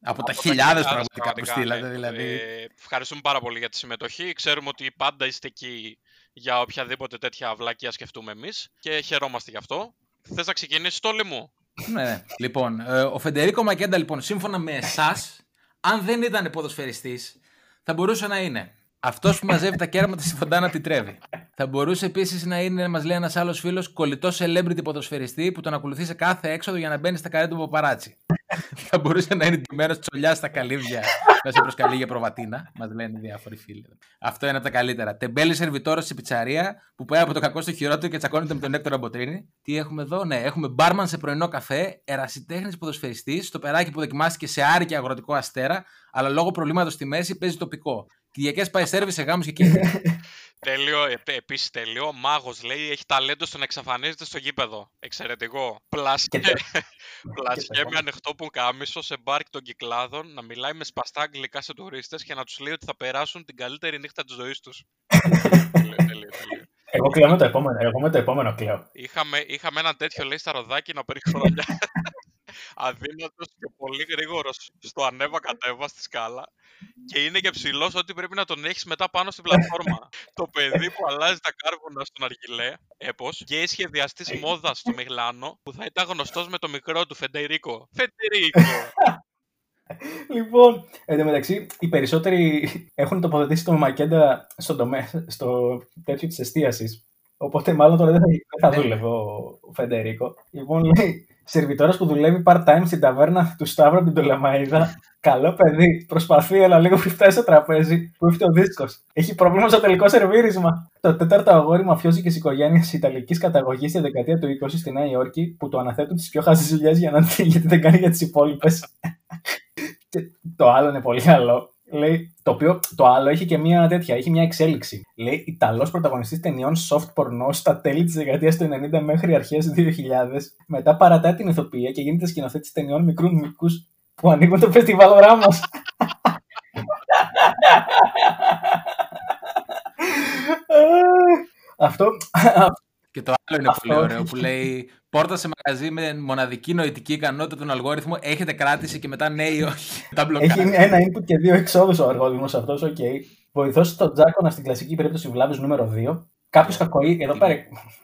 Από τα Από χιλιάδες χιλιάδες πραγματικά που στείλατε, ναι. δηλαδή. Ε, ευχαριστούμε πάρα πολύ για τη συμμετοχή. Ξέρουμε ότι πάντα είστε εκεί για οποιαδήποτε τέτοια βλακεία σκεφτούμε εμείς και χαιρόμαστε γι' αυτό. Θες να ξεκινήσεις το μου; ναι, ναι. Λοιπόν, ε, ο Φεντερίκο Μακέντα, λοιπόν, σύμφωνα με εσάς, αν δεν ήταν ποδοσφαιριστής, θα μπορούσε να είναι αυτός που μαζεύει τα κέρματα στη φωντάνα τη τρέβει. Θα μπορούσε επίσης να είναι, μας λέει ένας άλλος φίλος, κολλητός celebrity ποδοσφαιριστή που τον ακολουθεί σε κάθε έξοδο για να μπαίνει στα καρέ του παπαράτσι. θα μπορούσε να είναι ντυμένος τσολιάς στα καλύβια να σε προσκαλεί για προβατίνα. Μας λένε διάφοροι φίλοι. Αυτό είναι από τα καλύτερα. Τεμπέλη σερβιτόρος στη πιτσαρία που πάει από το κακό στο χειρότερο και τσακώνεται με τον Έκτορα Μποτρίνη. Τι έχουμε εδώ, ναι, έχουμε μπάρμαν σε πρωινό καφέ, ερασιτέχνης ποδοσφαιριστής, στο περάκι που δοκιμάστηκε σε άρη και αγροτικό αστέρα, αλλά λόγω προβλήματος στη μέση παίζει τοπικό. Κυριακές πάει σερβι σε γάμους και εκεί. Τέλειο, επίσης τέλειο. Μάγος λέει έχει ταλέντο στο να εξαφανίζεται στο γήπεδο. Εξαιρετικό. Πλάσκε, Και πλάσκε το- με ανοιχτό πουκάμισο σε μπαρ των κυκλάδων να μιλάει με σπαστά αγγλικά σε τουρίστες και να τους λέει ότι θα περάσουν την καλύτερη νύχτα της ζωής τους. τέλειο, τέλειο, τέλειο. Εγώ κλαίω με το επόμενο. Εγώ με το επόμενο κλαίω. Είχαμε, είχαμε έναν τέτοιο λέει στα ροδάκι να παίρνει χρόνια. Αδύνατος και πολύ γρήγορος στο ανέβα κατέβα στη σκάλα. Και είναι και ψηλός ότι πρέπει να τον έχεις μετά πάνω στην πλατφόρμα. το παιδί που αλλάζει τα κάρβουνα στον Αργιλέ, έπω, και σχεδιαστής μόδας στο Μιλάνο, που θα ήταν γνωστός με το μικρό του Φεντερίκο. Φεντερίκο! Λοιπόν, εν τω μεταξύ, οι περισσότεροι έχουν τοποθετήσει τον Μακέντα στο, τομέα, στο τέτοιο της εστίασης. Οπότε, μάλλον τώρα δεν θα, δεν θα δούλευε ο, ο Φεντερίκο. Λοιπόν, λέει, σερβιτόρας που δουλεύει part-time στην ταβέρνα του Σταύρου από την Τολεμαίδα. Καλό παιδί. Προσπαθεί, αλλά λίγο πριν φτάσει στο τραπέζι που ήρθε ο δίσκος. Έχει πρόβλημα στο τελικό σερβίρισμα. Το τέταρτο αγόρι μαφιόζικης οικογένειας Ιταλικής καταγωγής στη δεκαετία του 20 στη Νέα Υόρκη που το αναθέτουν τις πιο χαζές δουλειές για να γιατί δεν κάνει για τις υπόλοιπες. Και το άλλο είναι πολύ καλό. Λέει, το οποίο το άλλο έχει και μια τέτοια, έχει μια εξέλιξη. Λέει Ιταλός πρωταγωνιστής ταινιών soft porno στα τέλη της δεκαετίας του 90 μέχρι αρχές 2000. Μετά παρατάει την ηθοποιία και γίνεται σκηνοθέτης ταινιών μικρούς μήκους που ανοίγουν το φεστιβάλ Ράμος. Αυτό. Και το άλλο είναι πολύ ωραίο που λέει Πόρτα σε μαγαζί με μοναδική νοητική ικανότητα τον αλγόριθμο. Έχετε κράτηση και μετά ναι ή όχι. Τα Έχει ένα input και δύο εξόδους ο αλγόριθμος αυτός. Οκ. Okay. Βοηθό στον Τζάκονα στην κλασική περίπτωση βλάβης νούμερο 2. Κάποιος κακοή, εδώ πέρα,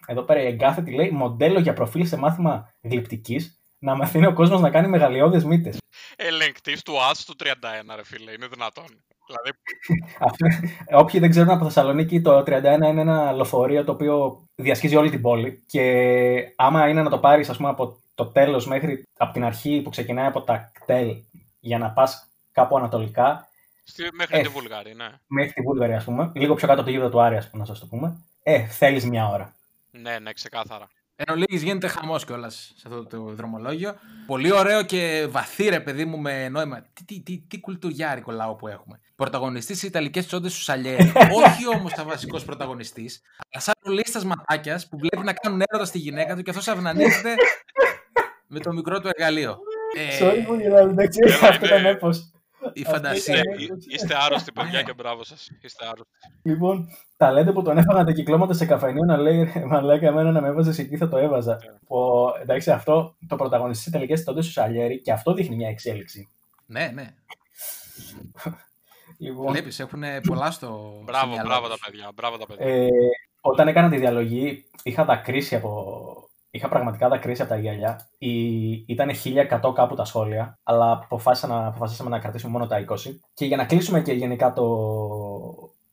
εδώ πέρα η εγκάθετη λέει μοντέλο για προφίλ σε μάθημα γλυπτικής να μαθαίνει ο κόσμος να κάνει μεγαλειώδες μύτες. Ελεγκτής του ΑΣ του 31, ρε φίλε, είναι δυνατόν. Δηλαδή... Όποιοι δεν ξέρουν από Θεσσαλονίκη, το 31 είναι ένα λεωφορείο το οποίο διασχίζει όλη την πόλη. Και άμα είναι να το πάρεις, ας πούμε, από το τέλος μέχρι από την αρχή που ξεκινάει από τα κτέλ για να πας κάπου ανατολικά. Στη, μέχρι ε, τη Βούλγαρη, ναι. Μέχρι τη Βούλγαρη, ας πούμε. Λίγο πιο κάτω από το γήπεδο του Άρη, ας πούμε, να σας το πούμε. Ε, θέλεις μια ώρα. Ναι, ναι, ξεκάθαρα. Εν ολίγης γίνεται χαμός κιόλας σε αυτό το δρομολόγιο. Πολύ ωραίο και βαθύ ρε παιδί μου με νόημα. Τι, τι, τι, τι κουλτουριάρικο λαό που έχουμε. Πρωταγωνιστής σε Ιταλικές τσόντες του Σαλιέρι. Όχι όμως τα βασικός πρωταγωνιστής, αλλά σαν λίστα ματάκιας που βλέπει να κάνουν έρωτα στη γυναίκα του και αυτός αυνανίζεται με το μικρό του εργαλείο. Sorry που γυρνάω, εντάξει, αυτό ήταν έπος. Η φαντασία. Είστε άρρωστοι, παιδιά, και μπράβο σας. Είστε άρρωστοι. Λοιπόν, ταλέντε που τον έφαγαν τα κυκλώματα σε καφενείο να λέει Μαλάκα, εμένα να με έβαζες εκεί θα το έβαζα. Ο, εντάξει, αυτό το πρωταγωνιστή στι τελικέ τότε στο Σαλιέρι και αυτό δείχνει μια εξέλιξη. Ναι, ναι. Λοιπόν, Βλέπεις, έχουν πολλά στο. Μπράβο, μπράβο τα παιδιά. Μπράβο τα παιδιά. Ε, όταν έκανα τη διαλογή, είχα τα κρίση από Είχα πραγματικά τα κρίση από τα γυαλιά. Η... Ήταν 1100 κάπου τα σχόλια, αλλά αποφάσισα να, αποφασίσαμε να κρατήσουμε μόνο τα 20. Και για να κλείσουμε και γενικά το...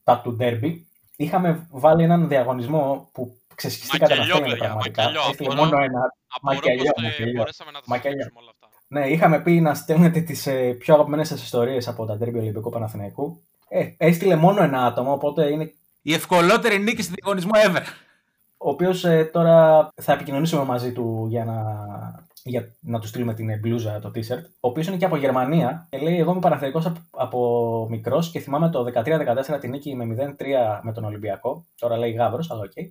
τα του Derby, είχαμε βάλει έναν διαγωνισμό που ξεσχιστήκατε να θέλετε πραγματικά. Έστειλε μόνο ένα. Μακελιό. Μπορέσαμε να τα όλα αυτά. Ναι, είχαμε πει να στέλνετε τις ε, πιο αγαπημένες σας ιστορίες από τα ντέρμπι Ολυμπιακού Παναθηναϊκού. Ε, έστειλε μόνο ένα άτομο, οπότε είναι. Η ευκολότερη νίκη στη διαγωνισμό ever ο οποίος ε, τώρα θα επικοινωνήσουμε μαζί του για να, για να του στείλουμε την μπλούζα, το t-shirt. Ο οποίος είναι και από Γερμανία και λέει: Εγώ είμαι Παναθηναϊκό από, από μικρός και θυμάμαι το 13-14 την νίκη με 0-3 με τον Ολυμπιακό. Τώρα λέει Γάβρος, αλλά ok. Okay.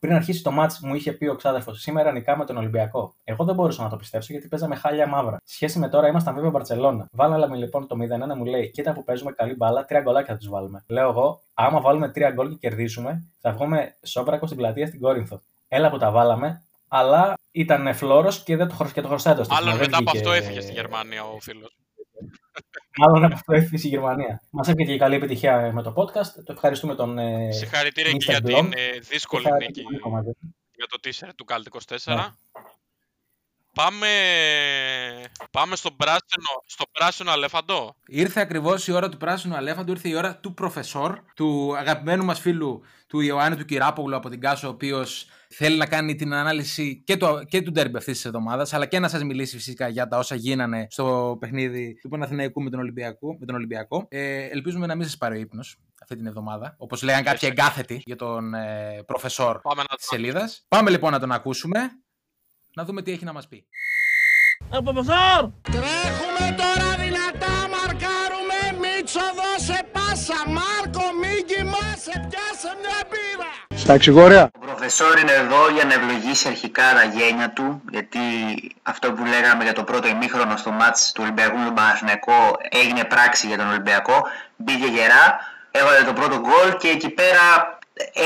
Πριν αρχίσει το μάτς, μου είχε πει ο ξάδερφος: Σήμερα νικάμε τον Ολυμπιακό. Εγώ δεν μπορούσα να το πιστέψω γιατί παίζαμε χάλια μαύρα. Σχέση με τώρα ήμασταν βέβαια Μπαρσελόνα. Βάλαμε λοιπόν το 0-1 μου λέει: Κοίτα που παίζουμε καλή μπάλα, τρία γκολάκια θα τους βάλουμε. Λέω εγώ: Άμα βάλουμε τρία γκολ και κερδίσουμε, θα βγούμε σόμπρακο στην πλατεία στην Κόρινθο. Έλα που τα βάλαμε, αλλά ήταν φλόρο και δεν το, χρωστάει και το χρωστάει το Μάλλον μετά από αυτό έφυγε στη Γερμανία ο φίλος. Μάλλον από αυτό έφυγε στη Γερμανία. Μας έβγαινε και καλή επιτυχία με το podcast. Το ευχαριστούμε τον. Ε, Συγχαρητήρια και για την ε, δύσκολη νίκη για το t-shirt του Κάλτ 24. Ναι. Πάμε, πάμε στον πράσινο, στο πράσινο αλέφαντο. Ήρθε ακριβώς η ώρα του πράσινου αλέφαντο, ήρθε η ώρα του προφεσόρ, του αγαπημένου μας φίλου του Ιωάννη του Κυράπογλου από την Κάσο, ο οποίος θέλει να κάνει την ανάλυση και, το, και του ντέρμπι αυτής της εβδομάδας, αλλά και να σας μιλήσει φυσικά για τα όσα γίνανε στο παιχνίδι του Παναθηναϊκού με τον Ολυμπιακό. Με τον Ολυμπιακό. Ε, ελπίζουμε να μην σας πάρει ο ύπνος αυτή την εβδομάδα, όπως λέγανε κάποιοι εγκάθετοι για τον ε, προφεσόρ της σελίδας. Πάμε λοιπόν να τον ακούσουμε να δούμε τι έχει να μας πει. Προφεσόρ! Τρέχουμε τώρα δυνατά, μαρκάρουμε, Μίτσο δώσε πάσα, Μάρκο μη κοιμάσαι, πιάσε μια μπύρα. Στα εξηγόρια. Ο προφεσόρ είναι εδώ για να ευλογήσει αρχικά τα γένια του, γιατί αυτό που λέγαμε για το πρώτο ημίχρονο στο μάτς του Ολυμπιακού με τον Παναθηναϊκό έγινε πράξη για τον Ολυμπιακό, μπήκε γερά, έβαλε το πρώτο γκολ και εκεί πέρα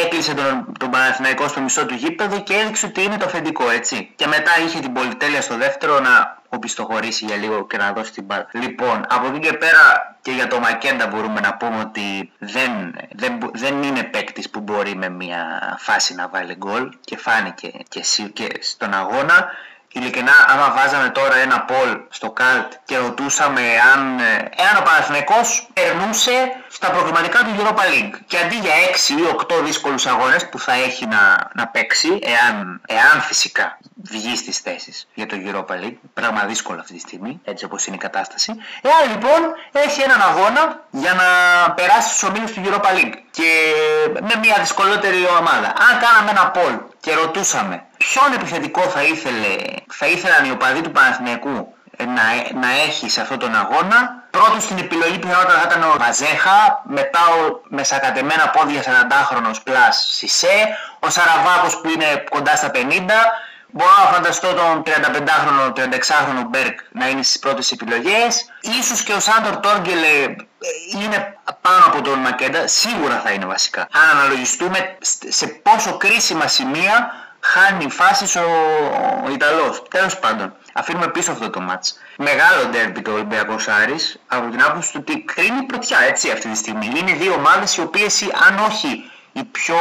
έκλεισε τον, τον Παναθηναϊκό στο μισό του γήπεδο και έδειξε ότι είναι το αφεντικό, έτσι. Και μετά είχε την πολυτέλεια στο δεύτερο να οπισθοχωρήσει για λίγο και να δώσει την μπάλα. Λοιπόν, από εκεί και πέρα και για το Μακέντα μπορούμε να πούμε ότι δεν, δεν, δεν είναι παίκτης που μπορεί με μια φάση να βάλει γκολ και φάνηκε και, και στον αγώνα. Ειλικρινά, άμα βάζαμε τώρα ένα πολ στο καλτ και ρωτούσαμε αν, ε, εάν ο Παναθηναϊκός περνούσε στα προγραμματικά του Europa League και αντί για 6 ή 8 δύσκολους αγώνες που θα έχει να, να παίξει, εάν, εάν φυσικά βγει στις θέσεις για το Europa League, πράγμα δύσκολο αυτή τη στιγμή, έτσι όπως είναι η κατάσταση, εάν λοιπόν έχει έναν αγώνα για να περάσει στους ομίλους του Europa League και με μια δυσκολότερη ομάδα. Αν κάναμε ένα πολ και ρωτούσαμε ποιον επιθετικό θα ήθελε, θα ήθελαν οι οπαδοί του Παναθηναϊκού να, να έχει σε αυτόν τον αγώνα, Πρώτο στην επιλογή πιθανότατα θα ήταν ο Μαζέχα, μετά ο με σακατεμένα πόδια 40χρονος plus Σισέ, ο Σαραβάκος που είναι κοντά στα 50, Μπορώ να φανταστώ τον 35χρονο, 36χρονο Μπεργκ να είναι στις πρώτες επιλογές. Ίσως και ο Σάντορ Τόργκελε ε, είναι πάνω από τον Μακέντα, σίγουρα θα είναι βασικά. Αν αναλογιστούμε σε πόσο κρίσιμα σημεία χάνει φάσεις ο, ο Ιταλός. Τέλος πάντων, αφήνουμε πίσω αυτό το μάτς. Μεγάλο ντέρμπι το Ολυμπιακός Άρης, από την άποψη του ότι κρίνει πρωτιά έτσι αυτή τη στιγμή. Είναι δύο ομάδες οι οποίες αν όχι οι πιο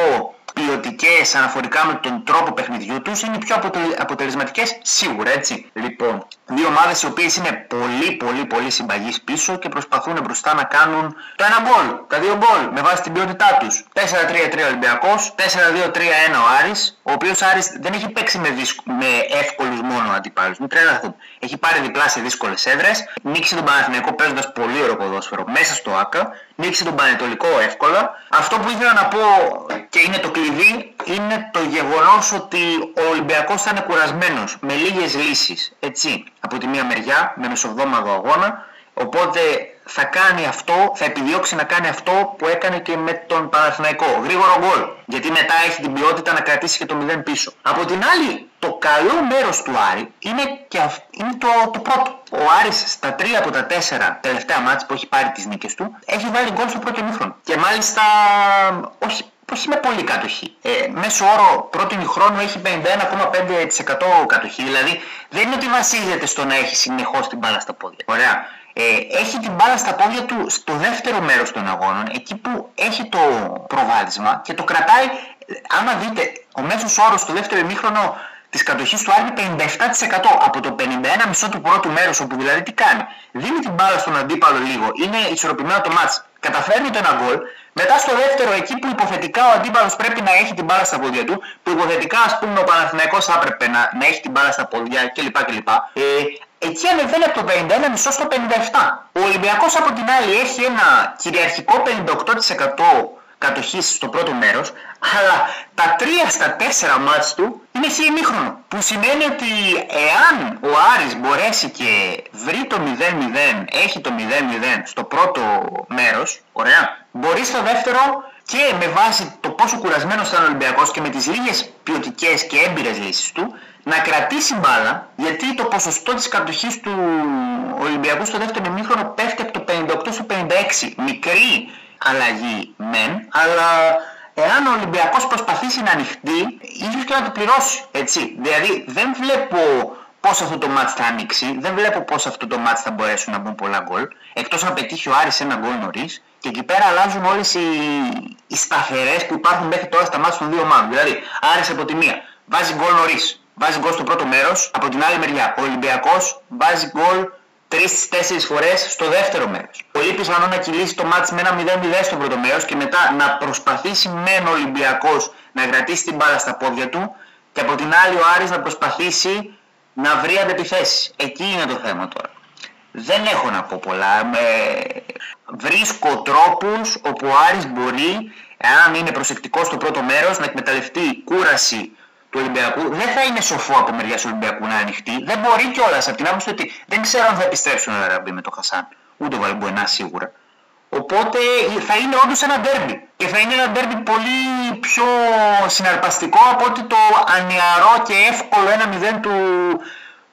ποιοτικέ αναφορικά με τον τρόπο παιχνιδιού τους είναι οι πιο αποτελεσματικές σίγουρα έτσι. Λοιπόν, δύο ομάδες οι οποίες είναι πολύ πολύ πολύ συμπαγείς πίσω και προσπαθούν μπροστά να κάνουν το ένα γκολ, τα δύο γκολ με βάση την ποιότητά τους. 4-3-3 Ολυμπιακός, 4-2-3-1 ο Άρης, ο οποίος Άρης δεν έχει παίξει με, με εύκολους μόνο αντιπάλους. Μην τρελαθούν. Έχει πάρει διπλά σε δύσκολες έδρες, νίκησε τον Παναθηναϊκό παίζοντας πολύ ωραίο ποδόσφαιρο μέσα στο ΑΚΑ, νίκησε τον Πανετολικό εύκολα. Αυτό που ήθελα να πω και είναι το κλειδί είναι το γεγονός ότι ο Ολυμπιακός θα είναι κουρασμένος με λίγες λύσεις. Έτσι, από τη μία μεριά, με μεσοβδόμαδο αγώνα, οπότε θα κάνει αυτό, θα επιδιώξει να κάνει αυτό που έκανε και με τον Παναθηναϊκό. Γρήγορο γκολ. Γιατί μετά έχει την ποιότητα να κρατήσει και το 0 πίσω. Από την άλλη, το καλό μέρος του Άρη είναι, και είναι το, το πρώτο. Ο Άρης στα 3 από τα 4 τελευταία μάτς που έχει πάρει τις νίκες του, έχει βάλει γκολ στο πρώτο ημίχρονο. Και μάλιστα, όχι όχι με πολύ κατοχή. Ε, μέσω όρο πρώτη χρόνου έχει 51,5% κατοχή. Δηλαδή δεν είναι ότι βασίζεται στο να έχει συνεχώς την μπάλα στα πόδια. Ωραία ε, έχει την μπάλα στα πόδια του στο δεύτερο μέρος των αγώνων, εκεί που έχει το προβάδισμα και το κρατάει, άμα δείτε, ο μέσος όρος στο δεύτερο ημίχρονο της κατοχής του Άρη είναι 57% από το 51,5 του πρώτου μέρους, όπου δηλαδή τι κάνει. Δίνει την μπάλα στον αντίπαλο λίγο, είναι ισορροπημένο το μάτς, καταφέρνει το ένα γκολ, μετά στο δεύτερο, εκεί που υποθετικά ο αντίπαλος πρέπει να έχει την μπάλα στα πόδια του, που υποθετικά ας πούμε ο Παναθηναϊκός θα έπρεπε να, να έχει την μπάλα στα πόδια κλπ. κλπ. Ε, εκεί ανεβαίνει από το 51 μισό στο 57. Ο Ολυμπιακός από την άλλη έχει ένα κυριαρχικό 58% κατοχής στο πρώτο μέρος, αλλά τα 3 στα 4 μάτς του είναι χι ημίχρονο. Που σημαίνει ότι εάν ο Άρης μπορέσει και βρει το 0-0, έχει το 0-0 στο πρώτο μέρος, ωραία, μπορεί στο δεύτερο και με βάση το πόσο κουρασμένος ήταν ο Ολυμπιακός και με τις λίγες ποιοτικές και έμπειρες λύσεις του, να κρατήσει μπάλα, γιατί το ποσοστό της κατοχής του Ολυμπιακού στο δεύτερο ημίχρονο πέφτει από το 58 στο 56. Μικρή αλλαγή μεν, αλλά εάν ο Ολυμπιακός προσπαθήσει να ανοιχτεί, ίσως και να το πληρώσει, έτσι. Δηλαδή δεν βλέπω πώς αυτό το μάτς θα ανοίξει, δεν βλέπω πώς αυτό το μάτς θα μπορέσουν να μπουν πολλά γκολ, εκτός να πετύχει ο Άρης ένα γκολ νωρίς, και εκεί πέρα αλλάζουν όλες οι, οι σταθερές που υπάρχουν μέχρι τώρα στα μάτια των δύο ομάδων. Δηλαδή, Άρης από τη μία βάζει γκολ νωρίς, βάζει γκολ στο πρώτο μέρος, από την άλλη μεριά ο Ολυμπιακός βάζει γκολ 3-4 φορές στο δεύτερο μέρος. Πολύ πιθανό να κυλήσει το μάτς με ένα 0-0 στο πρώτο μέρος και μετά να προσπαθήσει μεν ο Ολυμπιακός να κρατήσει την μπάλα στα πόδια του και από την άλλη ο Άρης να προσπαθήσει να βρει αντεπιθέσεις. Εκεί είναι το θέμα τώρα. Δεν έχω να πω πολλά. Με... Βρίσκω τρόπους όπου ο Άρης μπορεί, εάν είναι προσεκτικός στο πρώτο μέρος, να εκμεταλλευτεί κούραση του Ολυμπιακού δεν θα είναι σοφό από μεριά του Ολυμπιακού να ανοιχτεί. Δεν μπορεί κιόλας από την άποψη ότι δεν ξέρω αν θα επιστρέψουν ο Αραμπί με τον Χασάν. Ούτε ο Βαλμπουενά σίγουρα. Οπότε θα είναι όντως ένα ντέρμπι. Και θα είναι ένα ντέρμπι πολύ πιο συναρπαστικό από ότι το ανιαρό και εύκολο 1-0 του,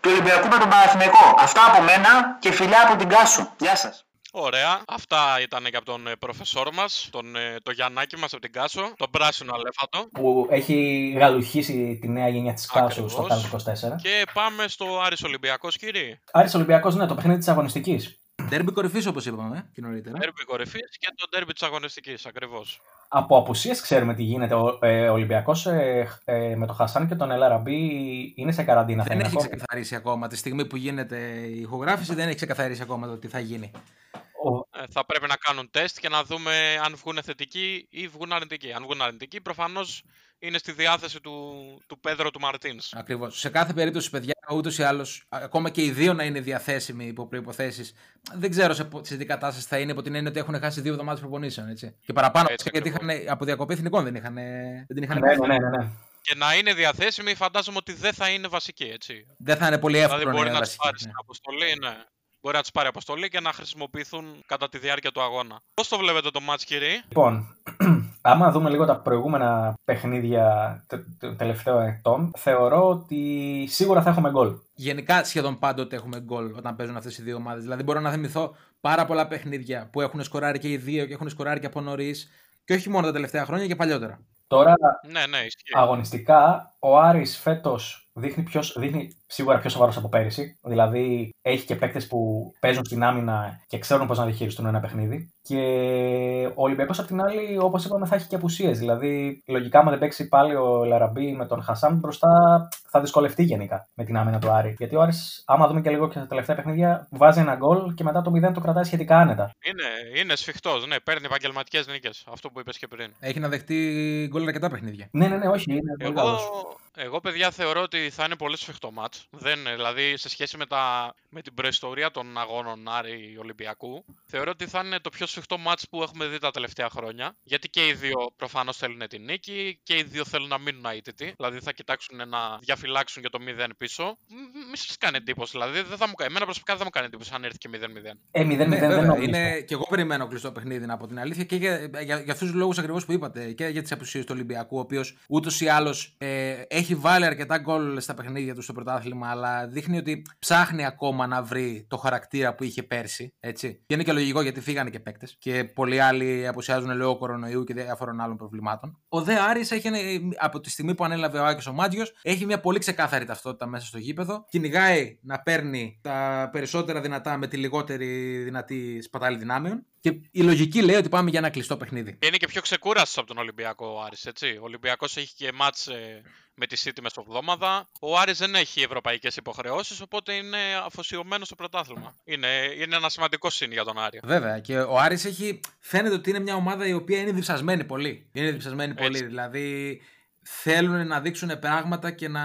του Ολυμπιακού με τον Παναθηναϊκό. Αυτά από μένα και φιλιά από την Κάσου. Γεια σας. Ωραία. Αυτά ήταν και από τον ε, προφεσόρ μας, τον ε, το Γιαννάκη μας από την Κάσο, τον πράσινο αλέφατο. Που έχει γαλουχίσει τη νέα γενιά της Κάσο στο Κάσο 24. Και πάμε στο Άρης Ολυμπιακός, κύριε. Άρης Ολυμπιακός, ναι, το παιχνίδι της αγωνιστικής. Ντέρμπι κορυφής, όπως είπαμε και νωρίτερα. Ντέρμπι κορυφής και το ντέρμπι της αγωνιστικής, ακριβώς. Από απουσίες ξέρουμε τι γίνεται. Ο ε, Ολυμπιακός ε, ε, με το Χασάν και τον Ελαραμπή είναι σε καραντίνα. Δεν έχει ξεκαθαρίσει ακόμα. Τη στιγμή που γίνεται η ηχογράφηση, δεν έχει ξεκαθαρίσει ακόμα το τι θα γίνει. Ε, θα πρέπει να κάνουν τεστ και να δούμε αν βγουν θετικοί ή βγουν αρνητικοί. Αν βγουν αρνητικοί, προφανώς είναι στη διάθεση του, του Πέδρο του Μαρτίνς. Ακριβώς. Σε κάθε περίπτωση, παιδιά, ούτως ή άλλως, ακόμα και οι δύο να είναι διαθέσιμοι υπό προποθέσει, δεν ξέρω σε, σε τι κατάσταση θα είναι, από την έννοια ότι έχουν χάσει δύο εβδομάδες προπονήσεων. Έτσι. Και παραπάνω, έτσι, γιατί είχαν, από διακοπή εθνικών δεν, είχαν, δεν την είχαν ναι, ναι, ναι, ναι. Και να είναι διαθέσιμοι, φαντάζομαι ότι δεν θα είναι βασική, έτσι. Δεν θα είναι πολύ εύκολο δηλαδή, μπορεί να είναι βασική. πάρεις ναι. αποστολή, ναι. Μπορεί να τους πάρει αποστολή και να χρησιμοποιηθούν κατά τη διάρκεια του αγώνα. Πώς το βλέπετε το match, κύριε; Λοιπόν, άμα δούμε λίγο τα προηγούμενα παιχνίδια των τελευταίων ετών, θεωρώ ότι σίγουρα θα έχουμε γκολ. Γενικά σχεδόν πάντοτε έχουμε γκολ όταν παίζουν αυτές οι δύο ομάδες. Δηλαδή μπορώ να θυμηθώ πάρα πολλά παιχνίδια που έχουν σκοράρει και οι δύο και έχουν σκοράρει και από νωρίς. Και όχι μόνο τα τελευταία χρόνια και παλιότερα. Τώρα, Ναι, ναι, ισχύει. αγωνιστικά, ο Άρης φέτος δείχνει, ποιος, δείχνει σίγουρα πιο σοβαρός από πέρυσι. Δηλαδή, έχει και παίκτες που παίζουν στην άμυνα και ξέρουν πώς να διαχειριστούν ένα παιχνίδι. Και ο Ολυμπιακός, απ' την άλλη, όπως είπαμε, θα έχει και απουσίες. Δηλαδή, λογικά, άμα δεν παίξει πάλι ο Λαραμπή με τον Χασάν μπροστά, θα δυσκολευτεί γενικά με την άμυνα του Άρη. Γιατί ο Άρης, άμα δούμε και λίγο και στα τελευταία παιχνίδια, βάζει ένα γκολ και μετά το 0 το κρατάει σχετικά άνετα. Είναι, είναι σφιχτός, ναι, παίρνει επαγγελματικές νίκες. Αυτό που είπες και πριν. Έχει να δεχτεί γκολ αρκετά παιχνίδια. Ναι, ναι, ναι, όχι, είναι πολύ Εγώ, καλός. εγώ, παιδιά, θεωρώ ότι θα είναι πολύ σφιχτό μάτς. Δεν, δηλαδή, σε σχέση με, τα, με την προϊστορία των αγώνων Άρη Ολυμπιακού, θεωρώ ότι θα είναι το πιο σφιχτό μάτς που έχουμε δει τα τελευταία χρόνια. Γιατί και οι δύο προφανώς θέλουν την νίκη και οι δύο θέλουν να μείνουν αίτητοι. Δηλαδή, θα κοιτάξουν να διαφυλάξουν για το 0 πίσω. Μ- Μη σας κάνει εντύπωση. Δηλαδή, δεν θα μου, κα- εμένα προσωπικά δεν θα μου κάνει εντύπωση αν έρθει και 0-0. Ε, 0-0 Ναι, δεν βέβαια, νομίζω. είναι, και εγώ περιμένω κλειστό παιχνίδι να πω την αλήθεια και για, για, για αυτούς τους λόγους ακριβώς που είπατε. Και για τις απουσίες του Ολυμπιακού, ο οποίος ούτως ή άλλως ε, έχει βάλει αρκετά γκολ στα παιχνίδια του στο πρωτάθλημα, αλλά δείχνει ότι ψάχνει ακόμα να βρει το χαρακτήρα που είχε πέρσι. Έτσι. Και είναι και λογικό γιατί φύγανε και παίκτες. Και πολλοί άλλοι απουσιάζουν λόγω κορονοϊού και διάφορων άλλων προβλημάτων. Ο Δε Άρης έχει, ένα- από τη στιγμή που ανέλαβε ο Άκης ο Μάτζιο, έχει μια πολύ ξεκάθαρη ταυτότητα μέσα στο γήπεδο. Κυνηγάει να παίρνει τα περισσότερα δυνατά με τη λιγότερη δυνατή σπατάλη δυνάμεων. Και η λογική λέει ότι πάμε για ένα κλειστό παιχνίδι. Και είναι και πιο ξεκούραστος από τον Ολυμπιακό ο Άρης, έτσι. Ο Ολυμπιακός έχει και μάτς ε, με τη City μες στο εβδόμαδα. Ο Άρης δεν έχει ευρωπαϊκές υποχρεώσεις, οπότε είναι αφοσιωμένος στο πρωτάθλημα. Είναι, είναι ένα σημαντικό σύν για τον Άρη. Βέβαια. Και ο Άρης έχει. Φαίνεται ότι είναι μια ομάδα η οποία είναι διψασμένη πολύ. Είναι διψασμένη πολύ. Έτσι. Δηλαδή θέλουν να δείξουν πράγματα και να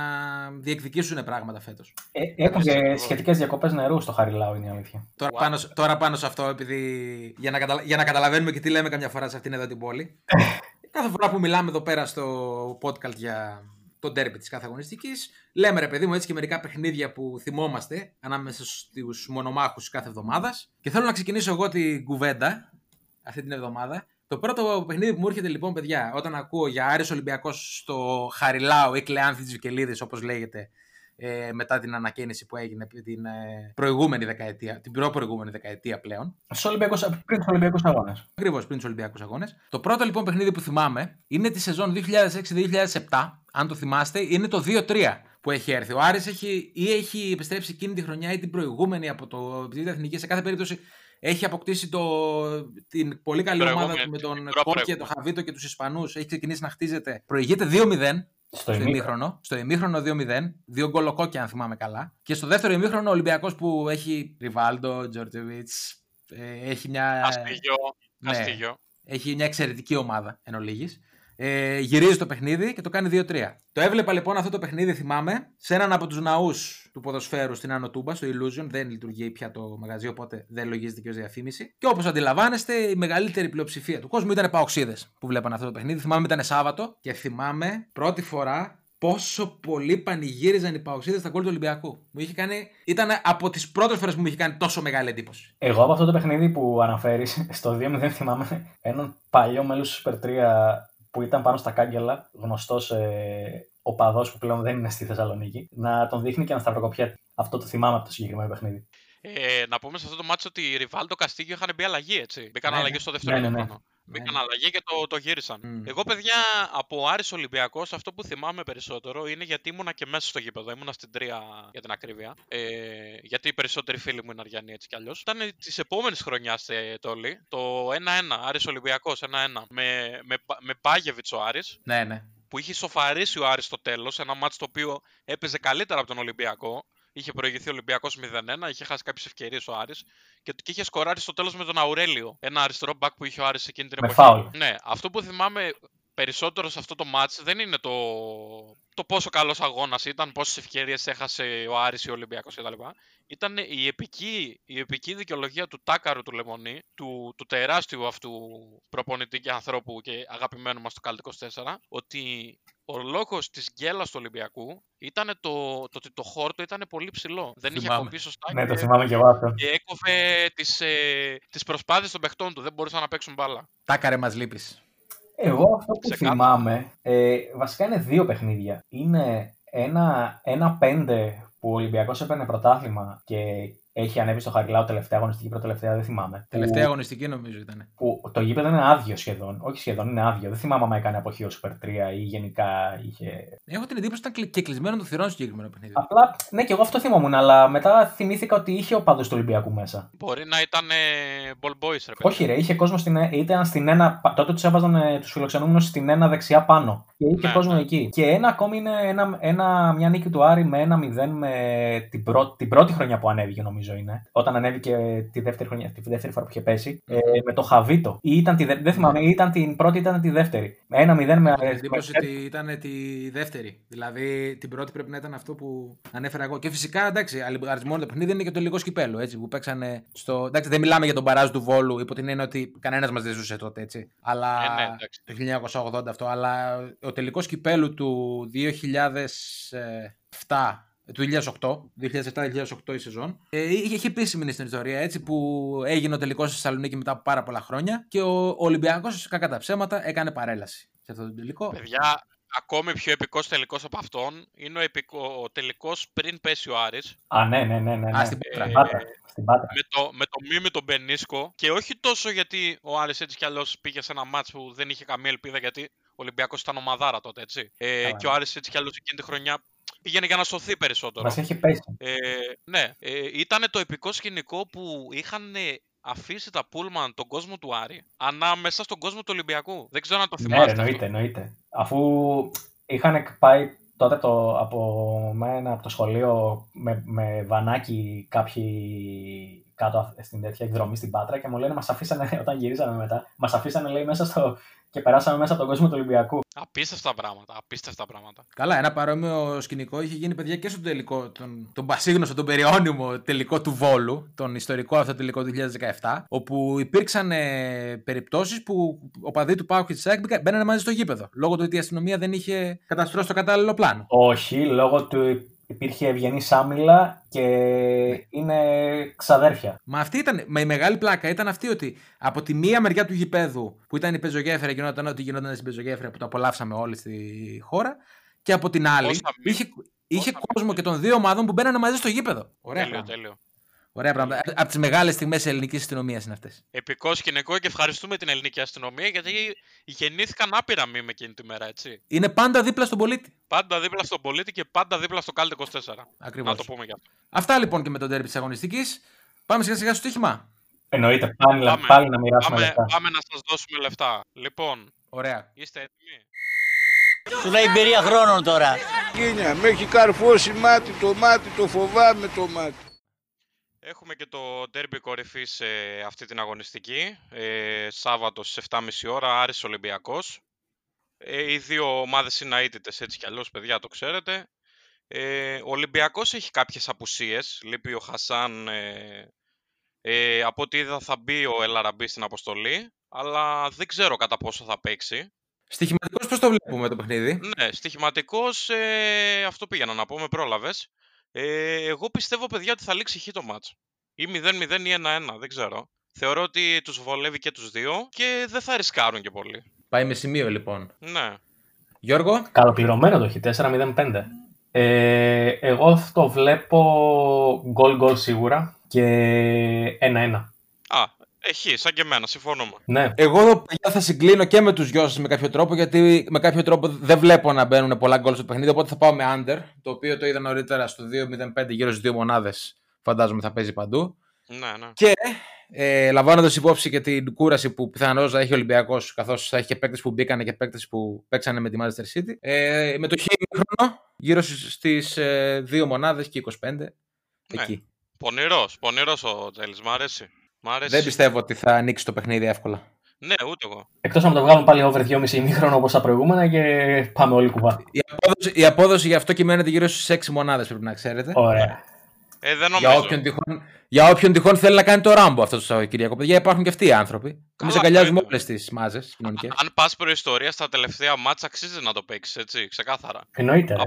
διεκδικήσουν πράγματα φέτος. Ε, έχουν Έτσι, και ακριβώς. σχετικές διακοπές νερού στο Χαριλάου, είναι η αλήθεια. Τώρα, Wow. πάνω, τώρα πάνω σε αυτό, επειδή για να, καταλα... για να καταλαβαίνουμε και τι λέμε καμιά φορά σε αυτήν εδώ την πόλη. κάθε φορά που μιλάμε εδώ πέρα στο podcast για τον τέρπι της κάθε αγωνιστικής, λέμε ρε παιδί μου έτσι και μερικά παιχνίδια που θυμόμαστε ανάμεσα στους μονομάχους κάθε εβδομάδας. Και θέλω να ξεκινήσω εγώ την κουβέντα αυτή την εβδομάδα. Το πρώτο παιχνίδι που μου έρχεται λοιπόν, παιδιά, όταν ακούω για Άρης Ολυμπιακός στο Χαριλάου ή Κλεάνθη Βικελίδης, όπως λέγεται, ε, μετά την ανακαίνιση που έγινε την ε, προηγούμενη δεκαετία, την προ-προηγούμενη δεκαετία πλέον. Στους Ολυμπιακούς, πριν του Ολυμπιακούς Αγώνες. Ακριβώς πριν του Ολυμπιακούς Αγώνες. Το πρώτο λοιπόν παιχνίδι που θυμάμαι είναι τη σεζόν 2006-2007. Αν το θυμάστε, είναι το 2-3 που έχει έρθει. Ο Άρης έχει ή έχει επιστρέψει εκείνη τη χρονιά ή την προηγούμενη από το Β' Εθνική. Σε κάθε περίπτωση έχει αποκτήσει το, την πολύ καλή Προηγούμενη, ομάδα του με την τον προ- Κόκκια, τον προηγούμενη. Χαβίτο και τους Ισπανούς. Έχει ξεκινήσει να χτίζεται. Προηγείται 2-0 Στο στο ημίχρονο. ημίχρονο. Στο ημίχρονο 2-0. Δύο γκολοκόκκια, αν θυμάμαι καλά. Και στο δεύτερο ημίχρονο ο Ολυμπιακός που έχει Ριβάλντο, Τζορτζεβίτς. Έχει μια. Αστίγιο. ναι. Αστίγιο. Έχει μια εξαιρετική ομάδα εν ολίγης. Ε, γυρίζει το παιχνίδι και το κάνει 2-3. Το έβλεπα λοιπόν αυτό το παιχνίδι, θυμάμαι, σε έναν από τους ναούς του ποδοσφαίρου στην Άνω Τούμπα, στο Illusion. Δεν λειτουργεί πια το μαγαζί, οπότε δεν λογίζεται και ως διαφήμιση. Και όπως αντιλαμβάνεστε, η μεγαλύτερη πλειοψηφία του κόσμου ήταν παοξίδες που βλέπαν αυτό το παιχνίδι. Θυμάμαι ήταν Σάββατο και θυμάμαι πρώτη φορά πόσο πολύ πανηγύριζαν οι παοξίδες στα γκολ του Ολυμπιακού. Μου είχε κάνει. ήταν από τις πρώτες φορές που μου είχε κάνει τόσο μεγάλη εντύπωση. Εγώ από αυτό το παιχνίδι που αναφέρεις, στο 2-0 θυμάμαι έναν παλιό μέλος του Super 3 που ήταν πάνω στα κάγκελα, γνωστός ε, οπαδό που πλέον δεν είναι στη Θεσσαλονίκη, να τον δείχνει και να σταυροκοπιέται. Αυτό το θυμάμαι από το συγκεκριμένο παιχνίδι. Ε, να πούμε σε αυτό το μάτσο ότι οι Ριβάλτο Καστίγιο είχαν μπει αλλαγή, έτσι. Μπήκαν Ναι, αλλαγή ναι. στο δεύτερο Ναι, ναι, ναι. ημίχρονο. Μπήκαν Ναι. αλλαγή και το, το γύρισαν. Μμ. Εγώ, παιδιά, από Άρης Ολυμπιακός, αυτό που θυμάμαι περισσότερο είναι γιατί ήμουνα και μέσα στο γήπεδο. Ήμουνα στην τρία για την ακρίβεια. Ε, γιατί οι περισσότεροι φίλοι μου είναι Αριανοί έτσι κι αλλιώς. Ήταν της επόμενης χρονιάς ε, Τόλι. Το 1-1, Άρης Ολυμπιακός 1-1. Με, με, με Μπάγεβιτς ο Άρης Ναι, ναι. που είχε σοφαρίσει ο Άρης στο τέλος. Ένα μάτσο το οποίο έπαιζε καλύτερα από τον Ολυμπιακό. Είχε προηγηθεί ο Ολυμπιακός 0-1, είχε χάσει κάποιες ευκαιρίες ο Άρης και, και είχε σκοράρει στο τέλος με τον Αουρέλιο. Ένα αριστερό μπακ που είχε ο Άρης εκείνη την Με εποχή. φάουλ. Ναι, αυτό που θυμάμαι περισσότερο σε αυτό το match δεν είναι το, το πόσο καλός αγώνας ήταν, πόσες ευκαιρίες έχασε ο Άρης ή ο Ολυμπιακός κτλ. Ήταν η επική, η επική δικαιολογία του Τάκαρου του Λεμονή, του, του τεράστιου αυτού προπονητή και ανθρώπου και αγαπημένου μας του Καλτ 24, ότι ο λόγος της γκέλας του Ολυμπιακού ήταν το, το ότι το χόρτο ήταν πολύ ψηλό. Δεν είχε Θυμάμαι. κοπεί σωστά Ναι, το και, θυμάμαι και εγώ αυτό. και έκοβε τις ε, τις προσπάθειες των παιχτών του. Δεν μπορούσαν να παίξουν μπάλα. Τάκαρε μας λείπεις. Εγώ αυτό που Ξεκάθαρα. θυμάμαι, ε, βασικά είναι δύο παιχνίδια. Είναι ένα, ένα πέντε που ο Ολυμπιακός έπαιρνε πρωτάθλημα και έχει ανέβει στο Χαριλάου τελευταία αγωνιστική προτελευταία, δεν θυμάμαι. Τελευταία που, αγωνιστική νομίζω ήταν. που το γήπεδο είναι άδειο σχεδόν. Όχι σχεδόν, είναι άδειο. Δεν θυμάμαι αν έκανε αποχή ο Super 3 ή γενικά είχε. Έχω την εντύπωση ότι ήταν κλει- και κλεισμένο το θυρών στο συγκεκριμένο παιχνίδι. Απλά, ναι, και εγώ αυτό θυμόμουν, αλλά μετά θυμήθηκα ότι είχε ο παδό του Ολυμπιακού μέσα. Μπορεί να ήταν ε, ball boys, ρε παιδί. Όχι, ρε, είχε κόσμο στην, ε- ήταν στην ένα. πα- Τότε τους έβαζαν ε, τους φιλοξενούμενους στην ένα δεξιά πάνω. Και είχε Ναι, κόσμο ναι. εκεί. Και ένα ακόμη είναι ένα, ένα, μια νίκη του Άρη με ένα 0 με την, πρώτη, την πρώτη χρονιά που ανέβηκε, νομίζω είναι. Όταν ανέβηκε τη δεύτερη, χρονιά, τη δεύτερη φορά που είχε πέσει. Ε, με το Χαβίτο. Ή ήταν τη, δε- δεν θυμάμαι, ή ήταν την πρώτη ή ήταν τη δεύτερη. Με ένα 0 με. Έχω την εντύπωση ότι ήταν τη δεύτερη. Δηλαδή την πρώτη πρέπει να ήταν αυτό που ανέφερα εγώ. Και φυσικά εντάξει, αρισμό το παιχνίδι είναι και το λίγο σκυπέλο έτσι, που παίξανε στο. Εντάξει, δεν μιλάμε για τον παράζ του Βόλου υπό την έννοια ότι κανένας μας δεν ζούσε τότε έτσι. Αλλά Ε, ναι, εντάξει. το 1980 αυτό. Αλλά ο τελικός κυπέλου του 2007 του 2008, 2007-2008 η σεζόν. Ε, είχε, είχε επίσημη μείνει στην ιστορία έτσι που έγινε ο τελικός στη Θεσσαλονίκη μετά από πάρα πολλά χρόνια και ο Ολυμπιακός, κακά τα ψέματα, έκανε παρέλαση σε αυτό το τελικό. Παιδιά, ακόμη πιο επικός τελικός από αυτόν είναι ο, επικό, ο τελικός πριν πέσει ο Άρης. Α, ναι, ναι, ναι. ναι, ναι. Α, στην Ε, Πάτρα. Στην Πάτρα. με το, με το μη με τον Μπενίσκο και όχι τόσο γιατί ο Άρης έτσι κι αλλιώς πήγε σε ένα μάτς που δεν είχε καμία ελπίδα γιατί ο Ολυμπιακός ήταν ομαδάρα τότε έτσι. Ε, Καλά. και ο Άρης έτσι κι αλλιώς εκείνη τη χρονιά πήγαινε για να σωθεί περισσότερο. Μας έχει πέσει. Ε, ναι, ε, ήταν το επικό σκηνικό που είχαν ε, αφήσει τα πούλμαν τον κόσμο του Άρη ανάμεσα στον κόσμο του Ολυμπιακού. Δεν ξέρω αν το Ναι, θυμάστε. ρε, αυτό. εννοείται, εννοείται. Αφού είχαν πάει τότε το, από μένα από το σχολείο με, με βανάκι κάποιοι κάτω αυ- στην τέτοια εκδρομή στην Πάτρα και μου λένε μας αφήσανε όταν γυρίζαμε μετά, μας αφήσανε λέει μέσα στο και περάσαμε μέσα από τον κόσμο του Ολυμπιακού. Απίστευτα πράγματα, απίστευτα πράγματα. Καλά, ένα παρόμοιο σκηνικό είχε γίνει παιδιά και στο τελικό, τον, τον πασίγνωστο, τον περιώνυμο τελικό του Βόλου, τον ιστορικό αυτό τελικό του 2017, όπου υπήρξαν ε, περιπτώσεις που ο παδί του Πάου και της ΣΑΕΚ μπαίνανε μαζί στο γήπεδο. Λόγω του ότι η αστυνομία δεν είχε καταστρώσει το κατάλληλο πλάνο. Όχι, λόγω του υπήρχε ευγενή άμυλα και είναι ξαδέρφια. Μα αυτή ήταν, με η μεγάλη πλάκα ήταν αυτή ότι από τη μία μεριά του γηπέδου που ήταν η πεζογέφυρα, γινόταν ό,τι γινόταν στην πεζογέφυρα που το απολαύσαμε όλοι στη χώρα, και από την άλλη Πόσα μη- είχε, είχε πόσα κόσμο και των δύο ομάδων που μπαίνανε μαζί στο γήπεδο. Ωραία τέλειο, πράγματα. τέλειο. Ωραία πράγματα. Από τις μεγάλες στιγμές της ελληνικής αστυνομίας είναι αυτές. Επικός σκηνικό και ευχαριστούμε την ελληνική αστυνομία γιατί γεννήθηκαν άπειρα μήνυμα εκείνη τη μέρα, έτσι. Είναι πάντα δίπλα στον πολίτη. Πάντα δίπλα στον πολίτη και πάντα δίπλα στο Κάλτε 24. Ακριβώς. Να το πούμε κι αυτό. Αυτά λοιπόν και με τον τέρμι της αγωνιστικής. Πάμε σιγά σιγά στο στοίχημα. Εννοείται, πάλι, Πάμε. πάλι να μοιράσουμε Πάμε, λεφτά. πάμε να σας δώσουμε λεφτά. Λοιπόν, Ωραία. είστε έτοιμοι; Σου λέει εμπειρία χρόνων τώρα. Κίνια, με έχει καρφώσει μάτι το μάτι, το φοβάμαι το μάτι. Έχουμε και το ντέρμπι κορυφή σε αυτή την αγωνιστική. Ε, Σάββατο στις 7.30 ώρα, Άρης Ολυμπιακός. Ε, οι δύο ομάδες είναι αίτητες έτσι κι αλλιώς, παιδιά, το ξέρετε. Ε, ο Ολυμπιακός έχει κάποιες απουσίες. Λείπει ο Χασάν. Ε, ε, από ό,τι είδα θα μπει ο Ελαραμπή στην αποστολή. Αλλά δεν ξέρω κατά πόσο θα παίξει. Στοιχηματικός πώς το βλέπουμε το παιχνίδι; Ναι, στοιχηματικός, ε, αυτό πήγαινα να πω, με πρόλαβες. Ε, εγώ πιστεύω, παιδιά, ότι θα λήξει χ το μάτς. Ή 0-0 ή 1-1, δεν ξέρω. Θεωρώ ότι τους βολεύει και τους δύο και δεν θα ρισκάρουν και πολύ. Πάει με σημείο λοιπόν. Ναι. Γιώργο, Καλοπληρωμένο το έχει, 4-0-5. Ε, εγώ το βλέπω γκολ γκολ σίγουρα και 1-1. Α, έχει, σαν και εμένα, συμφωνούμε. Ναι, εγώ εδώ παιδιά, θα συγκλίνω και με τους δυο σας με κάποιο τρόπο, γιατί με κάποιο τρόπο δεν βλέπω να μπαίνουν πολλά γκολ στο παιχνίδι. Οπότε θα πάω με under, το οποίο το είδα νωρίτερα στο 2-0-5 γύρω στις δύο μονάδες. Φαντάζομαι θα παίζει παντού. Ναι, ναι. Και ε, λαμβάνοντας υπόψη και την κούραση που πιθανώς θα έχει ο Ολυμπιακός, καθώς θα έχει και παίκτες που μπήκανε και παίκτες που παίξανε με τη Manchester City. Ε, με το χείμωνο γύρω στις ε, δύο μονάδες και 25. Εκεί. Πονηρός, πονηρός ο Τζέλης, μ' αρέσει. Μ' αρέσει. Δεν πιστεύω ότι θα ανοίξει το παιχνίδι εύκολα. Ναι, ούτε εγώ. Εκτός αν το βγάλουν πάλι over 2,5 ημίχρονο όπως τα προηγούμενα και πάμε όλοι κουβά. Η απόδοση, η απόδοση γι' αυτό κυμαίνεται γύρω στι 6 μονάδες, πρέπει να ξέρετε. Ωραία. Ε, δεν νομίζω. Για όποιον, τυχόν, για όποιον τυχόν θέλει να κάνει το ράμπο αυτό το Σαββατοκύριακο. Παιδιά, υπάρχουν και αυτοί οι άνθρωποι. Εμείς αγκαλιάζουμε όλες τις μάζες κοινωνικέ. Αν πας προϊστορία στα τελευταία μάτσα, αξίζει να το παίξεις έτσι, ξεκάθαρα. Εννοείται. Ρε.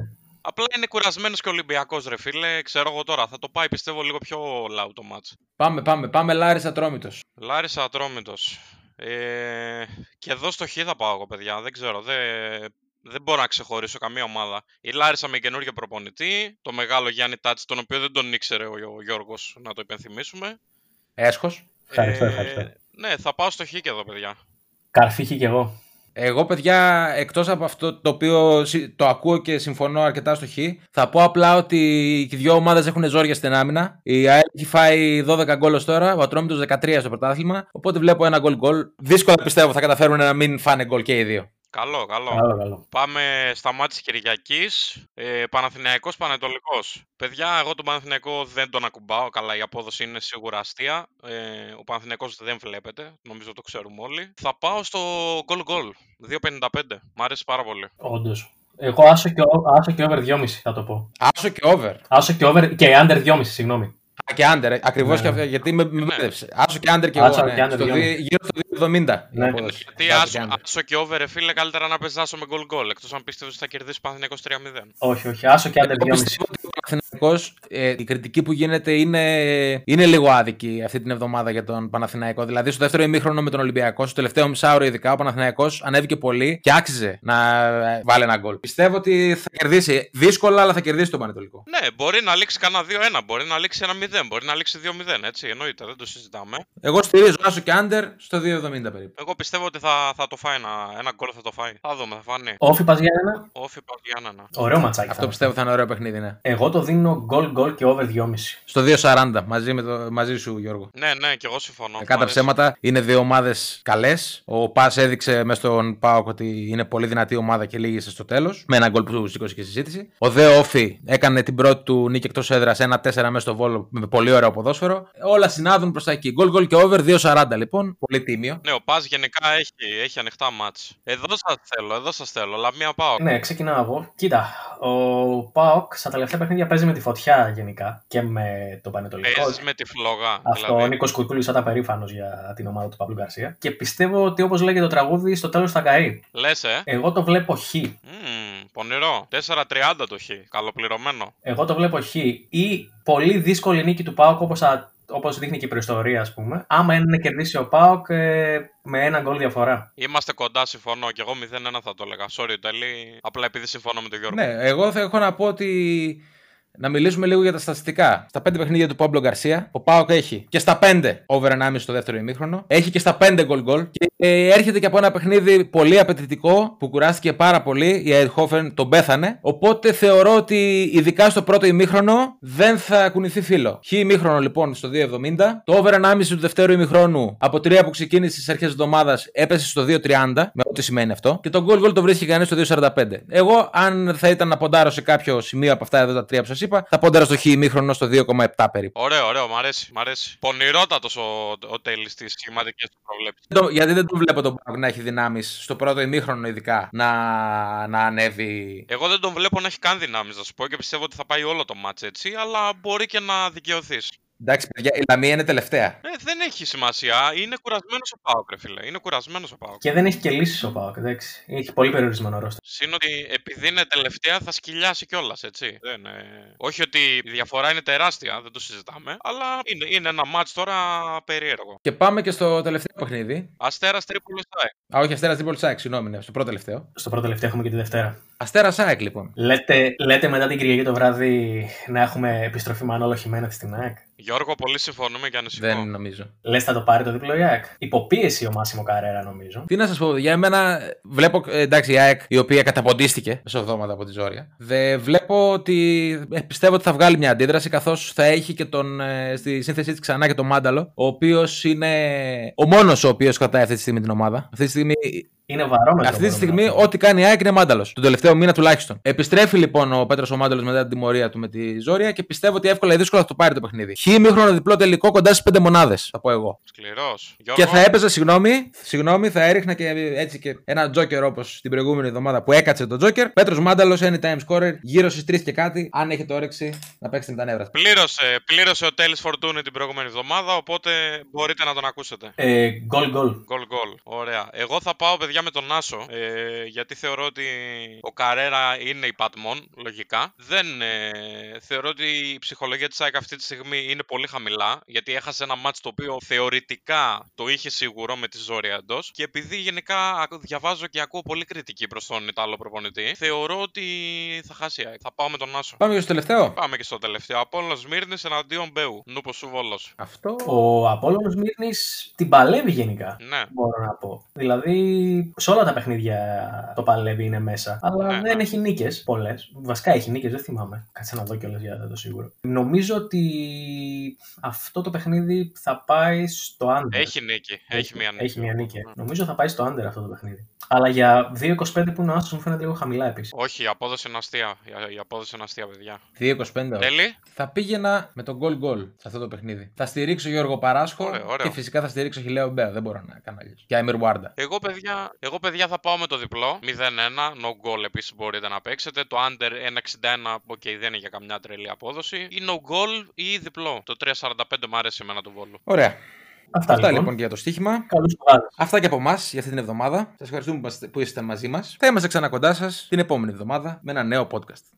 Απλά είναι κουρασμένος και Ολυμπιακός, ρε φίλε. Ξέρω εγώ τώρα. Θα το πάει πιστεύω λίγο πιο λαού το μάτς. Πάμε, πάμε. Πάμε Λάρισα Ατρόμητος. Λάρισα Ατρόμητος. Ε, και εδώ στο Χ θα πάω εγώ, παιδιά. Δεν ξέρω. Δεν, δεν μπορώ να ξεχωρίσω καμία ομάδα. Η Λάρισα με καινούργιο προπονητή. Το μεγάλο Γιάννη Τάτση, τον οποίο δεν τον ήξερε ο, ο Γιώργος, να το υπενθυμίσουμε. Έσχος. Ευχαριστώ, ευχαριστώ. Ναι, θα πάω στο Χ και εδώ, παιδιά. Καρφίχη κι εγώ. Εγώ, παιδιά, εκτός από αυτό το οποίο το ακούω και συμφωνώ αρκετά στο Χ, θα πω απλά ότι οι δύο ομάδες έχουν ζόρια στην άμυνα. Η ΑΕΛ έχει φάει 12 γκολ τώρα, ο Ατρόμητος 13 στο πρωτάθλημα. Οπότε βλέπω ένα γκολ γκολ. Δύσκολα πιστεύω θα καταφέρουν να μην φάνε γκολ και οι δύο. Καλό, καλό. Καλό, καλό. Πάμε στα μάτια της Κυριακής. Ε, Παναθηναϊκός Πανετολικός. Παιδιά, εγώ τον Παναθηναϊκό δεν τον ακουμπάω. Καλά, η απόδοση είναι σίγουρα αστεία. Ε, ο Παναθηναϊκός δεν βλέπετε. Νομίζω το ξέρουμε όλοι. Θα πάω στο goal goal. 2.55. Μ' άρεσε πάρα πολύ. Όντως. Εγώ άσο και, ο- άσο και over 2,5 θα το πω. Άσο και over. Άσο και over και under 2,5, συγγνώμη. Α, και under, ακριβώς Ναι. και αυτό, γιατί με, με μπέρδεψε. Άσο και under και Άσο εγώ. και Ναι. under Στο δυο. δι- γύρω στο 2,70. η Ναι. απόδοση. Γιατί Άσο άσο, και under. άσο και over, ρε φίλε, καλύτερα να παίζει άσο με goal goal. Εκτός αν πίστευες ότι θα κερδίσει Παναθηναϊκός 3-0. Όχι, όχι. Άσο και under Εγώ 2,5. πιστεύω ότι ο Παναθηναϊκός, ε, η κριτική που γίνεται είναι, είναι λίγο άδικη αυτή την εβδομάδα για τον Παναθηναϊκό. Δηλαδή, στο δεύτερο ημίχρονο με τον Ολυμπιακό, στο τελευταίο μισάωρο ειδικά, ο Παναθηναϊκός ανέβηκε πολύ και άξιζε να ε, βάλει ένα γκολ. Πιστεύω ότι θα κερδίσει δύσκολα, αλλά θα κερδίσει τον Πανετολικό. Ναι, μπορεί να λήξει κανένα 2-1, μπορεί να λήξει ένα 0, μπορεί να λήξει 2-0, έτσι, εννοείται, δεν το συζητάμε. Εγώ στηρίζω άσο και under στο 2,70 περίπου. Εγώ πιστεύω ότι θα, θα το φάει ένα, ένα γκολ, θα το φάει. Θα δούμε, θα φανεί. Όφη πας για ένα. Όφι πάω για ένα. Ωραίο ματσάκι. Αυτό θα πιστεύω θα είναι ωραίο παιχνίδι, ναι. Εγώ το δίνω goal goal και over 2,5. Στο 2,40 μαζί, με το, μαζί σου, Γιώργο. Ναι, ναι, και εγώ συμφωνώ. Ε, Μ' Κατά αρέσει. ψέματα είναι δύο ομάδες καλές. Ο Πας έδειξε μέσα στον Πάοκ ότι είναι πολύ δυνατή ομάδα και λύγησε στο τέλος. Με ένα γκολ που σήκωσε και συζήτηση. Ο Δε Όφη έκανε την πρώτη του νίκη εκτός έδρας 1-4 μέσα στο βόλο με πολύ ωραίο ποδόσφαιρο. Όλα συνάδουν προς τα εκεί. Γκολ γκολ και over 2,40 λοιπόν. Πολύ τίμιο. Ναι, ο Πας γενικά έχει, έχει ανοιχτά μάτς. Εδώ σας θέλω, εδώ σας θέλω, αλλά μία πάω. Ναι, ξεκινάω εγώ. Κοίτα, ο Πάοκ στα τελευταία παιχνίδια παίζει με τη φωτιά γενικά και με τον Πανετολικό. Παίζεις με τη φλόγα. Αυτό ο δηλαδή. Νίκος Κουρκούλη θα ήταν περήφανος για την ομάδα του Παύλου Γκαρσία. Και πιστεύω ότι όπως λέγεται το τραγούδι, στο τέλος θα καεί. Λες, ε. Εγώ το βλέπω χ. Μμμ, πονηρό. 4-30 το χ. Καλοπληρωμένο. Εγώ το βλέπω χ. Ή πολύ δύσκολη νίκη του Πάοκ όπως όπως δείχνει και η προϊστορία, ας πούμε. Άμα είναι να κερδίσει ο Πάοκ ε, με ένα γκολ διαφορά. Είμαστε κοντά, συμφωνώ. Και εγώ 0-1 θα το έλεγα. Sorry, τελεί. Απλά επειδή συμφωνώ με τον Γιώργο. Ναι, εγώ θα έχω να πω ότι. Να μιλήσουμε λίγο για τα στατιστικά. Στα 5 παιχνίδια του Παύλο Γκαρσία, ο Πάοκ έχει και στα 5 over 1,5 στο δεύτερο ημίχρονο. Έχει και στα 5 γκολ γκολ. Και ε, έρχεται και από ένα παιχνίδι πολύ απαιτητικό που κουράστηκε πάρα πολύ. Η Αιτχόφεν τον πέθανε. Οπότε θεωρώ ότι ειδικά στο πρώτο ημίχρονο δεν θα κουνηθεί φίλο. Χ ημίχρονο λοιπόν στο 2,70. Το over 1,5 του δευτέρου ημίχρονου από 3 που ξεκίνησε στις αρχές της εβδομάδας έπεσε στο 2,30 με ό,τι σημαίνει αυτό. Και το γκολ γκολ το βρίσκει κανείς στο 2,45. Εγώ, αν θα ήταν να ποντάρω σε κάποιο σημείο από αυτά εδώ τα τρία που σα είπα, θα ποντάρω στο χ ημίχρονο στο 2,7 περίπου. Ωραίο, ωραίο, μ' αρέσει. Μ αρέσει. Πονηρότατος ο, ο τέλη τη σχηματική του προβλέψη. Το- γιατί δεν το βλέπω τον Πάοκ να έχει δυνάμεις στο πρώτο ημίχρονο, ειδικά να, να ανέβει. Εγώ δεν τον βλέπω να έχει καν δυνάμεις, να σου πω και πιστεύω ότι θα πάει όλο το μάτς έτσι, αλλά μπορεί και να δικαιωθείς. Εντάξει, παιδιά, η Λαμία είναι τελευταία. Ε, δεν έχει σημασία. Είναι κουρασμένος ο Πάοκ, ρε φίλε. Είναι κουρασμένος ο Πάοκ. Και δεν έχει και λύσεις ο Πάοκ, εντάξει. Έχει πολύ περιορισμένο ρόστερ. Συν ότι επειδή είναι τελευταία θα σκυλιάσει κιόλας, έτσι. Δεν, ε... Όχι ότι η διαφορά είναι τεράστια, δεν το συζητάμε, αλλά είναι, είναι ένα μάτς τώρα περίεργο. Και πάμε και στο τελευταίο παιχνίδι. Αστέρας Τρίπολης ΑΕΚ. Α, όχι, Αστέρας Τρίπολης Σάικ, συγγνώμη, ναι, στο προτελευταίο. Στο προτελευταίο έχουμε και τη Δευτέρα. Αστέρας Σάικ, λοιπόν. Λέτε, λέτε μετά την Κυριακή το βράδυ να έχουμε επιστροφή Μανώλο Χιμένεθ στην ΑΕΚ; Γιώργο, πολύ συμφωνούμε και ανησυχώ. Δεν νομίζω. Λες θα το πάρει το διπλό η ΑΕΚ. Υποπίεση ο Μάσιμο Καρέρα νομίζω. Τι να σας πω, για μένα βλέπω. ε, Εντάξει, η ΑΕΚ η οποία καταποντίστηκε μεσοβδόματα από τη Ζόρια. Δε, βλέπω ότι. ε, πιστεύω ότι θα βγάλει μια αντίδραση καθώς θα έχει και τον. ε, στη σύνθεσή της ξανά και τον Μάνταλο, ο οποίος είναι ο μόνος ο οποίος κρατάει αυτή τη στιγμή την ομάδα. Αυτή τη στιγμή Είναι βαρόμετρο. Αυτή τη μπορούμε στιγμή, να πούμε. ό,τι κάνει η ΑΕΚ είναι μάνταλος. Τον τελευταίο μήνα τουλάχιστον. Επιστρέφει λοιπόν ο Πέτρος ο Μάνταλος μετά την τιμωρία του με τη Ζόρια και πιστεύω ότι εύκολα ή δύσκολα θα το πάρει το παιχνίδι. Χ ημίχρονο διπλό τελικό κοντά στις 5 μονάδες, θα πω εγώ. Σκληρός. Και θα έπαιζα, συγγνώμη, συγγνώμη, θα έριχνα και έτσι και ένα τζόκερ όπως την προηγούμενη εβδομάδα που έκατσε το τζόκερ. Πέτρος Μάνταλος, anytime scorer, γύρω στις 3 και κάτι, αν έχετε όρεξη να παίξετε με τα νεύρα. Πλήρωσε, πλήρωσε ο Τέλης Φορτούνη την προηγούμενη εβδομάδα, οπότε μπορείτε να τον ακούσετε. Ε, Γκολ γκολ. Γκολ γκολ. Ωραία. Εγώ θα πάω, παιδιά, με τον Άσο. Ε, γιατί θεωρώ ότι ο Καρέρα είναι υπατμόν, λογικά. Δεν ε, θεωρώ ότι η ψυχολογία της ΑΕΚ αυτή τη στιγμή είναι πολύ χαμηλά. Γιατί έχασε ένα μάτς το οποίο θεωρητικά το είχε σίγουρο με τη ζόρια εντός. Και επειδή γενικά ακου- διαβάζω και ακούω πολύ κριτική προς τον Ιταλό προπονητή, θεωρώ ότι θα χάσει η ΑΕΚ. Θα πάω με τον Άσο. Πάμε και στο τελευταίο. Πάμε και στο τελευταίο. Απόλλων Σμύρνης εναντίον Μπέου. Νούπο σου Βόλος. Αυτό. Ο Απόλλωνος Μύρνης την παλεύει γενικά. Ναι. Μπορώ να πω. Δηλαδή, σε όλα τα παιχνίδια το παλεύει είναι μέσα. Αλλά Ναι, δεν ναι. έχει νίκες πολλές. Βασικά έχει νίκες, δεν θυμάμαι. Κάτσε να δω κιόλας για το σίγουρο. Νομίζω ότι αυτό το παιχνίδι θα πάει στο under. Έχει νίκη. Έχει μία νίκη. Έχει μία νίκη. Ναι. Νομίζω θα πάει στο under αυτό το παιχνίδι. Αλλά για 2-25 που είναι ο Άσο μου φαίνεται λίγο χαμηλά επίσης. Όχι, η απόδοση είναι αστεία. Η- Η απόδοση είναι αστεία, παιδιά. 2-25. Τέλει. Θα πήγαινα με τον goal goal σε αυτό το παιχνίδι. Θα στηρίξω Γιώργο Παράσχο Ωραίο, ωραίο. και φυσικά θα στηρίξω Χιλέο Μπέα. Δεν μπορώ να κάνω αλλιώς. Και Άιμερ Βάρντα. Εγώ παιδιά, εγώ, παιδιά, θα πάω με το διπλό. 0-1. No goal επίσης μπορείτε να παίξετε. Το under 1-61. Οκ, δεν είναι για καμιά τρελή απόδοση. Ή no goal ή διπλό. Το 3-45 μου αρέσει εμένα το βόλο. Ωραία. Αυτά, Αυτά λοιπόν. λοιπόν και για το στοίχημα. Καλούς κουβάδες. Αυτά και από εμάς για αυτή την εβδομάδα. Σας ευχαριστούμε που είστε- που είστε μαζί μας. Θα είμαστε ξανά κοντά σας την επόμενη εβδομάδα με ένα νέο podcast.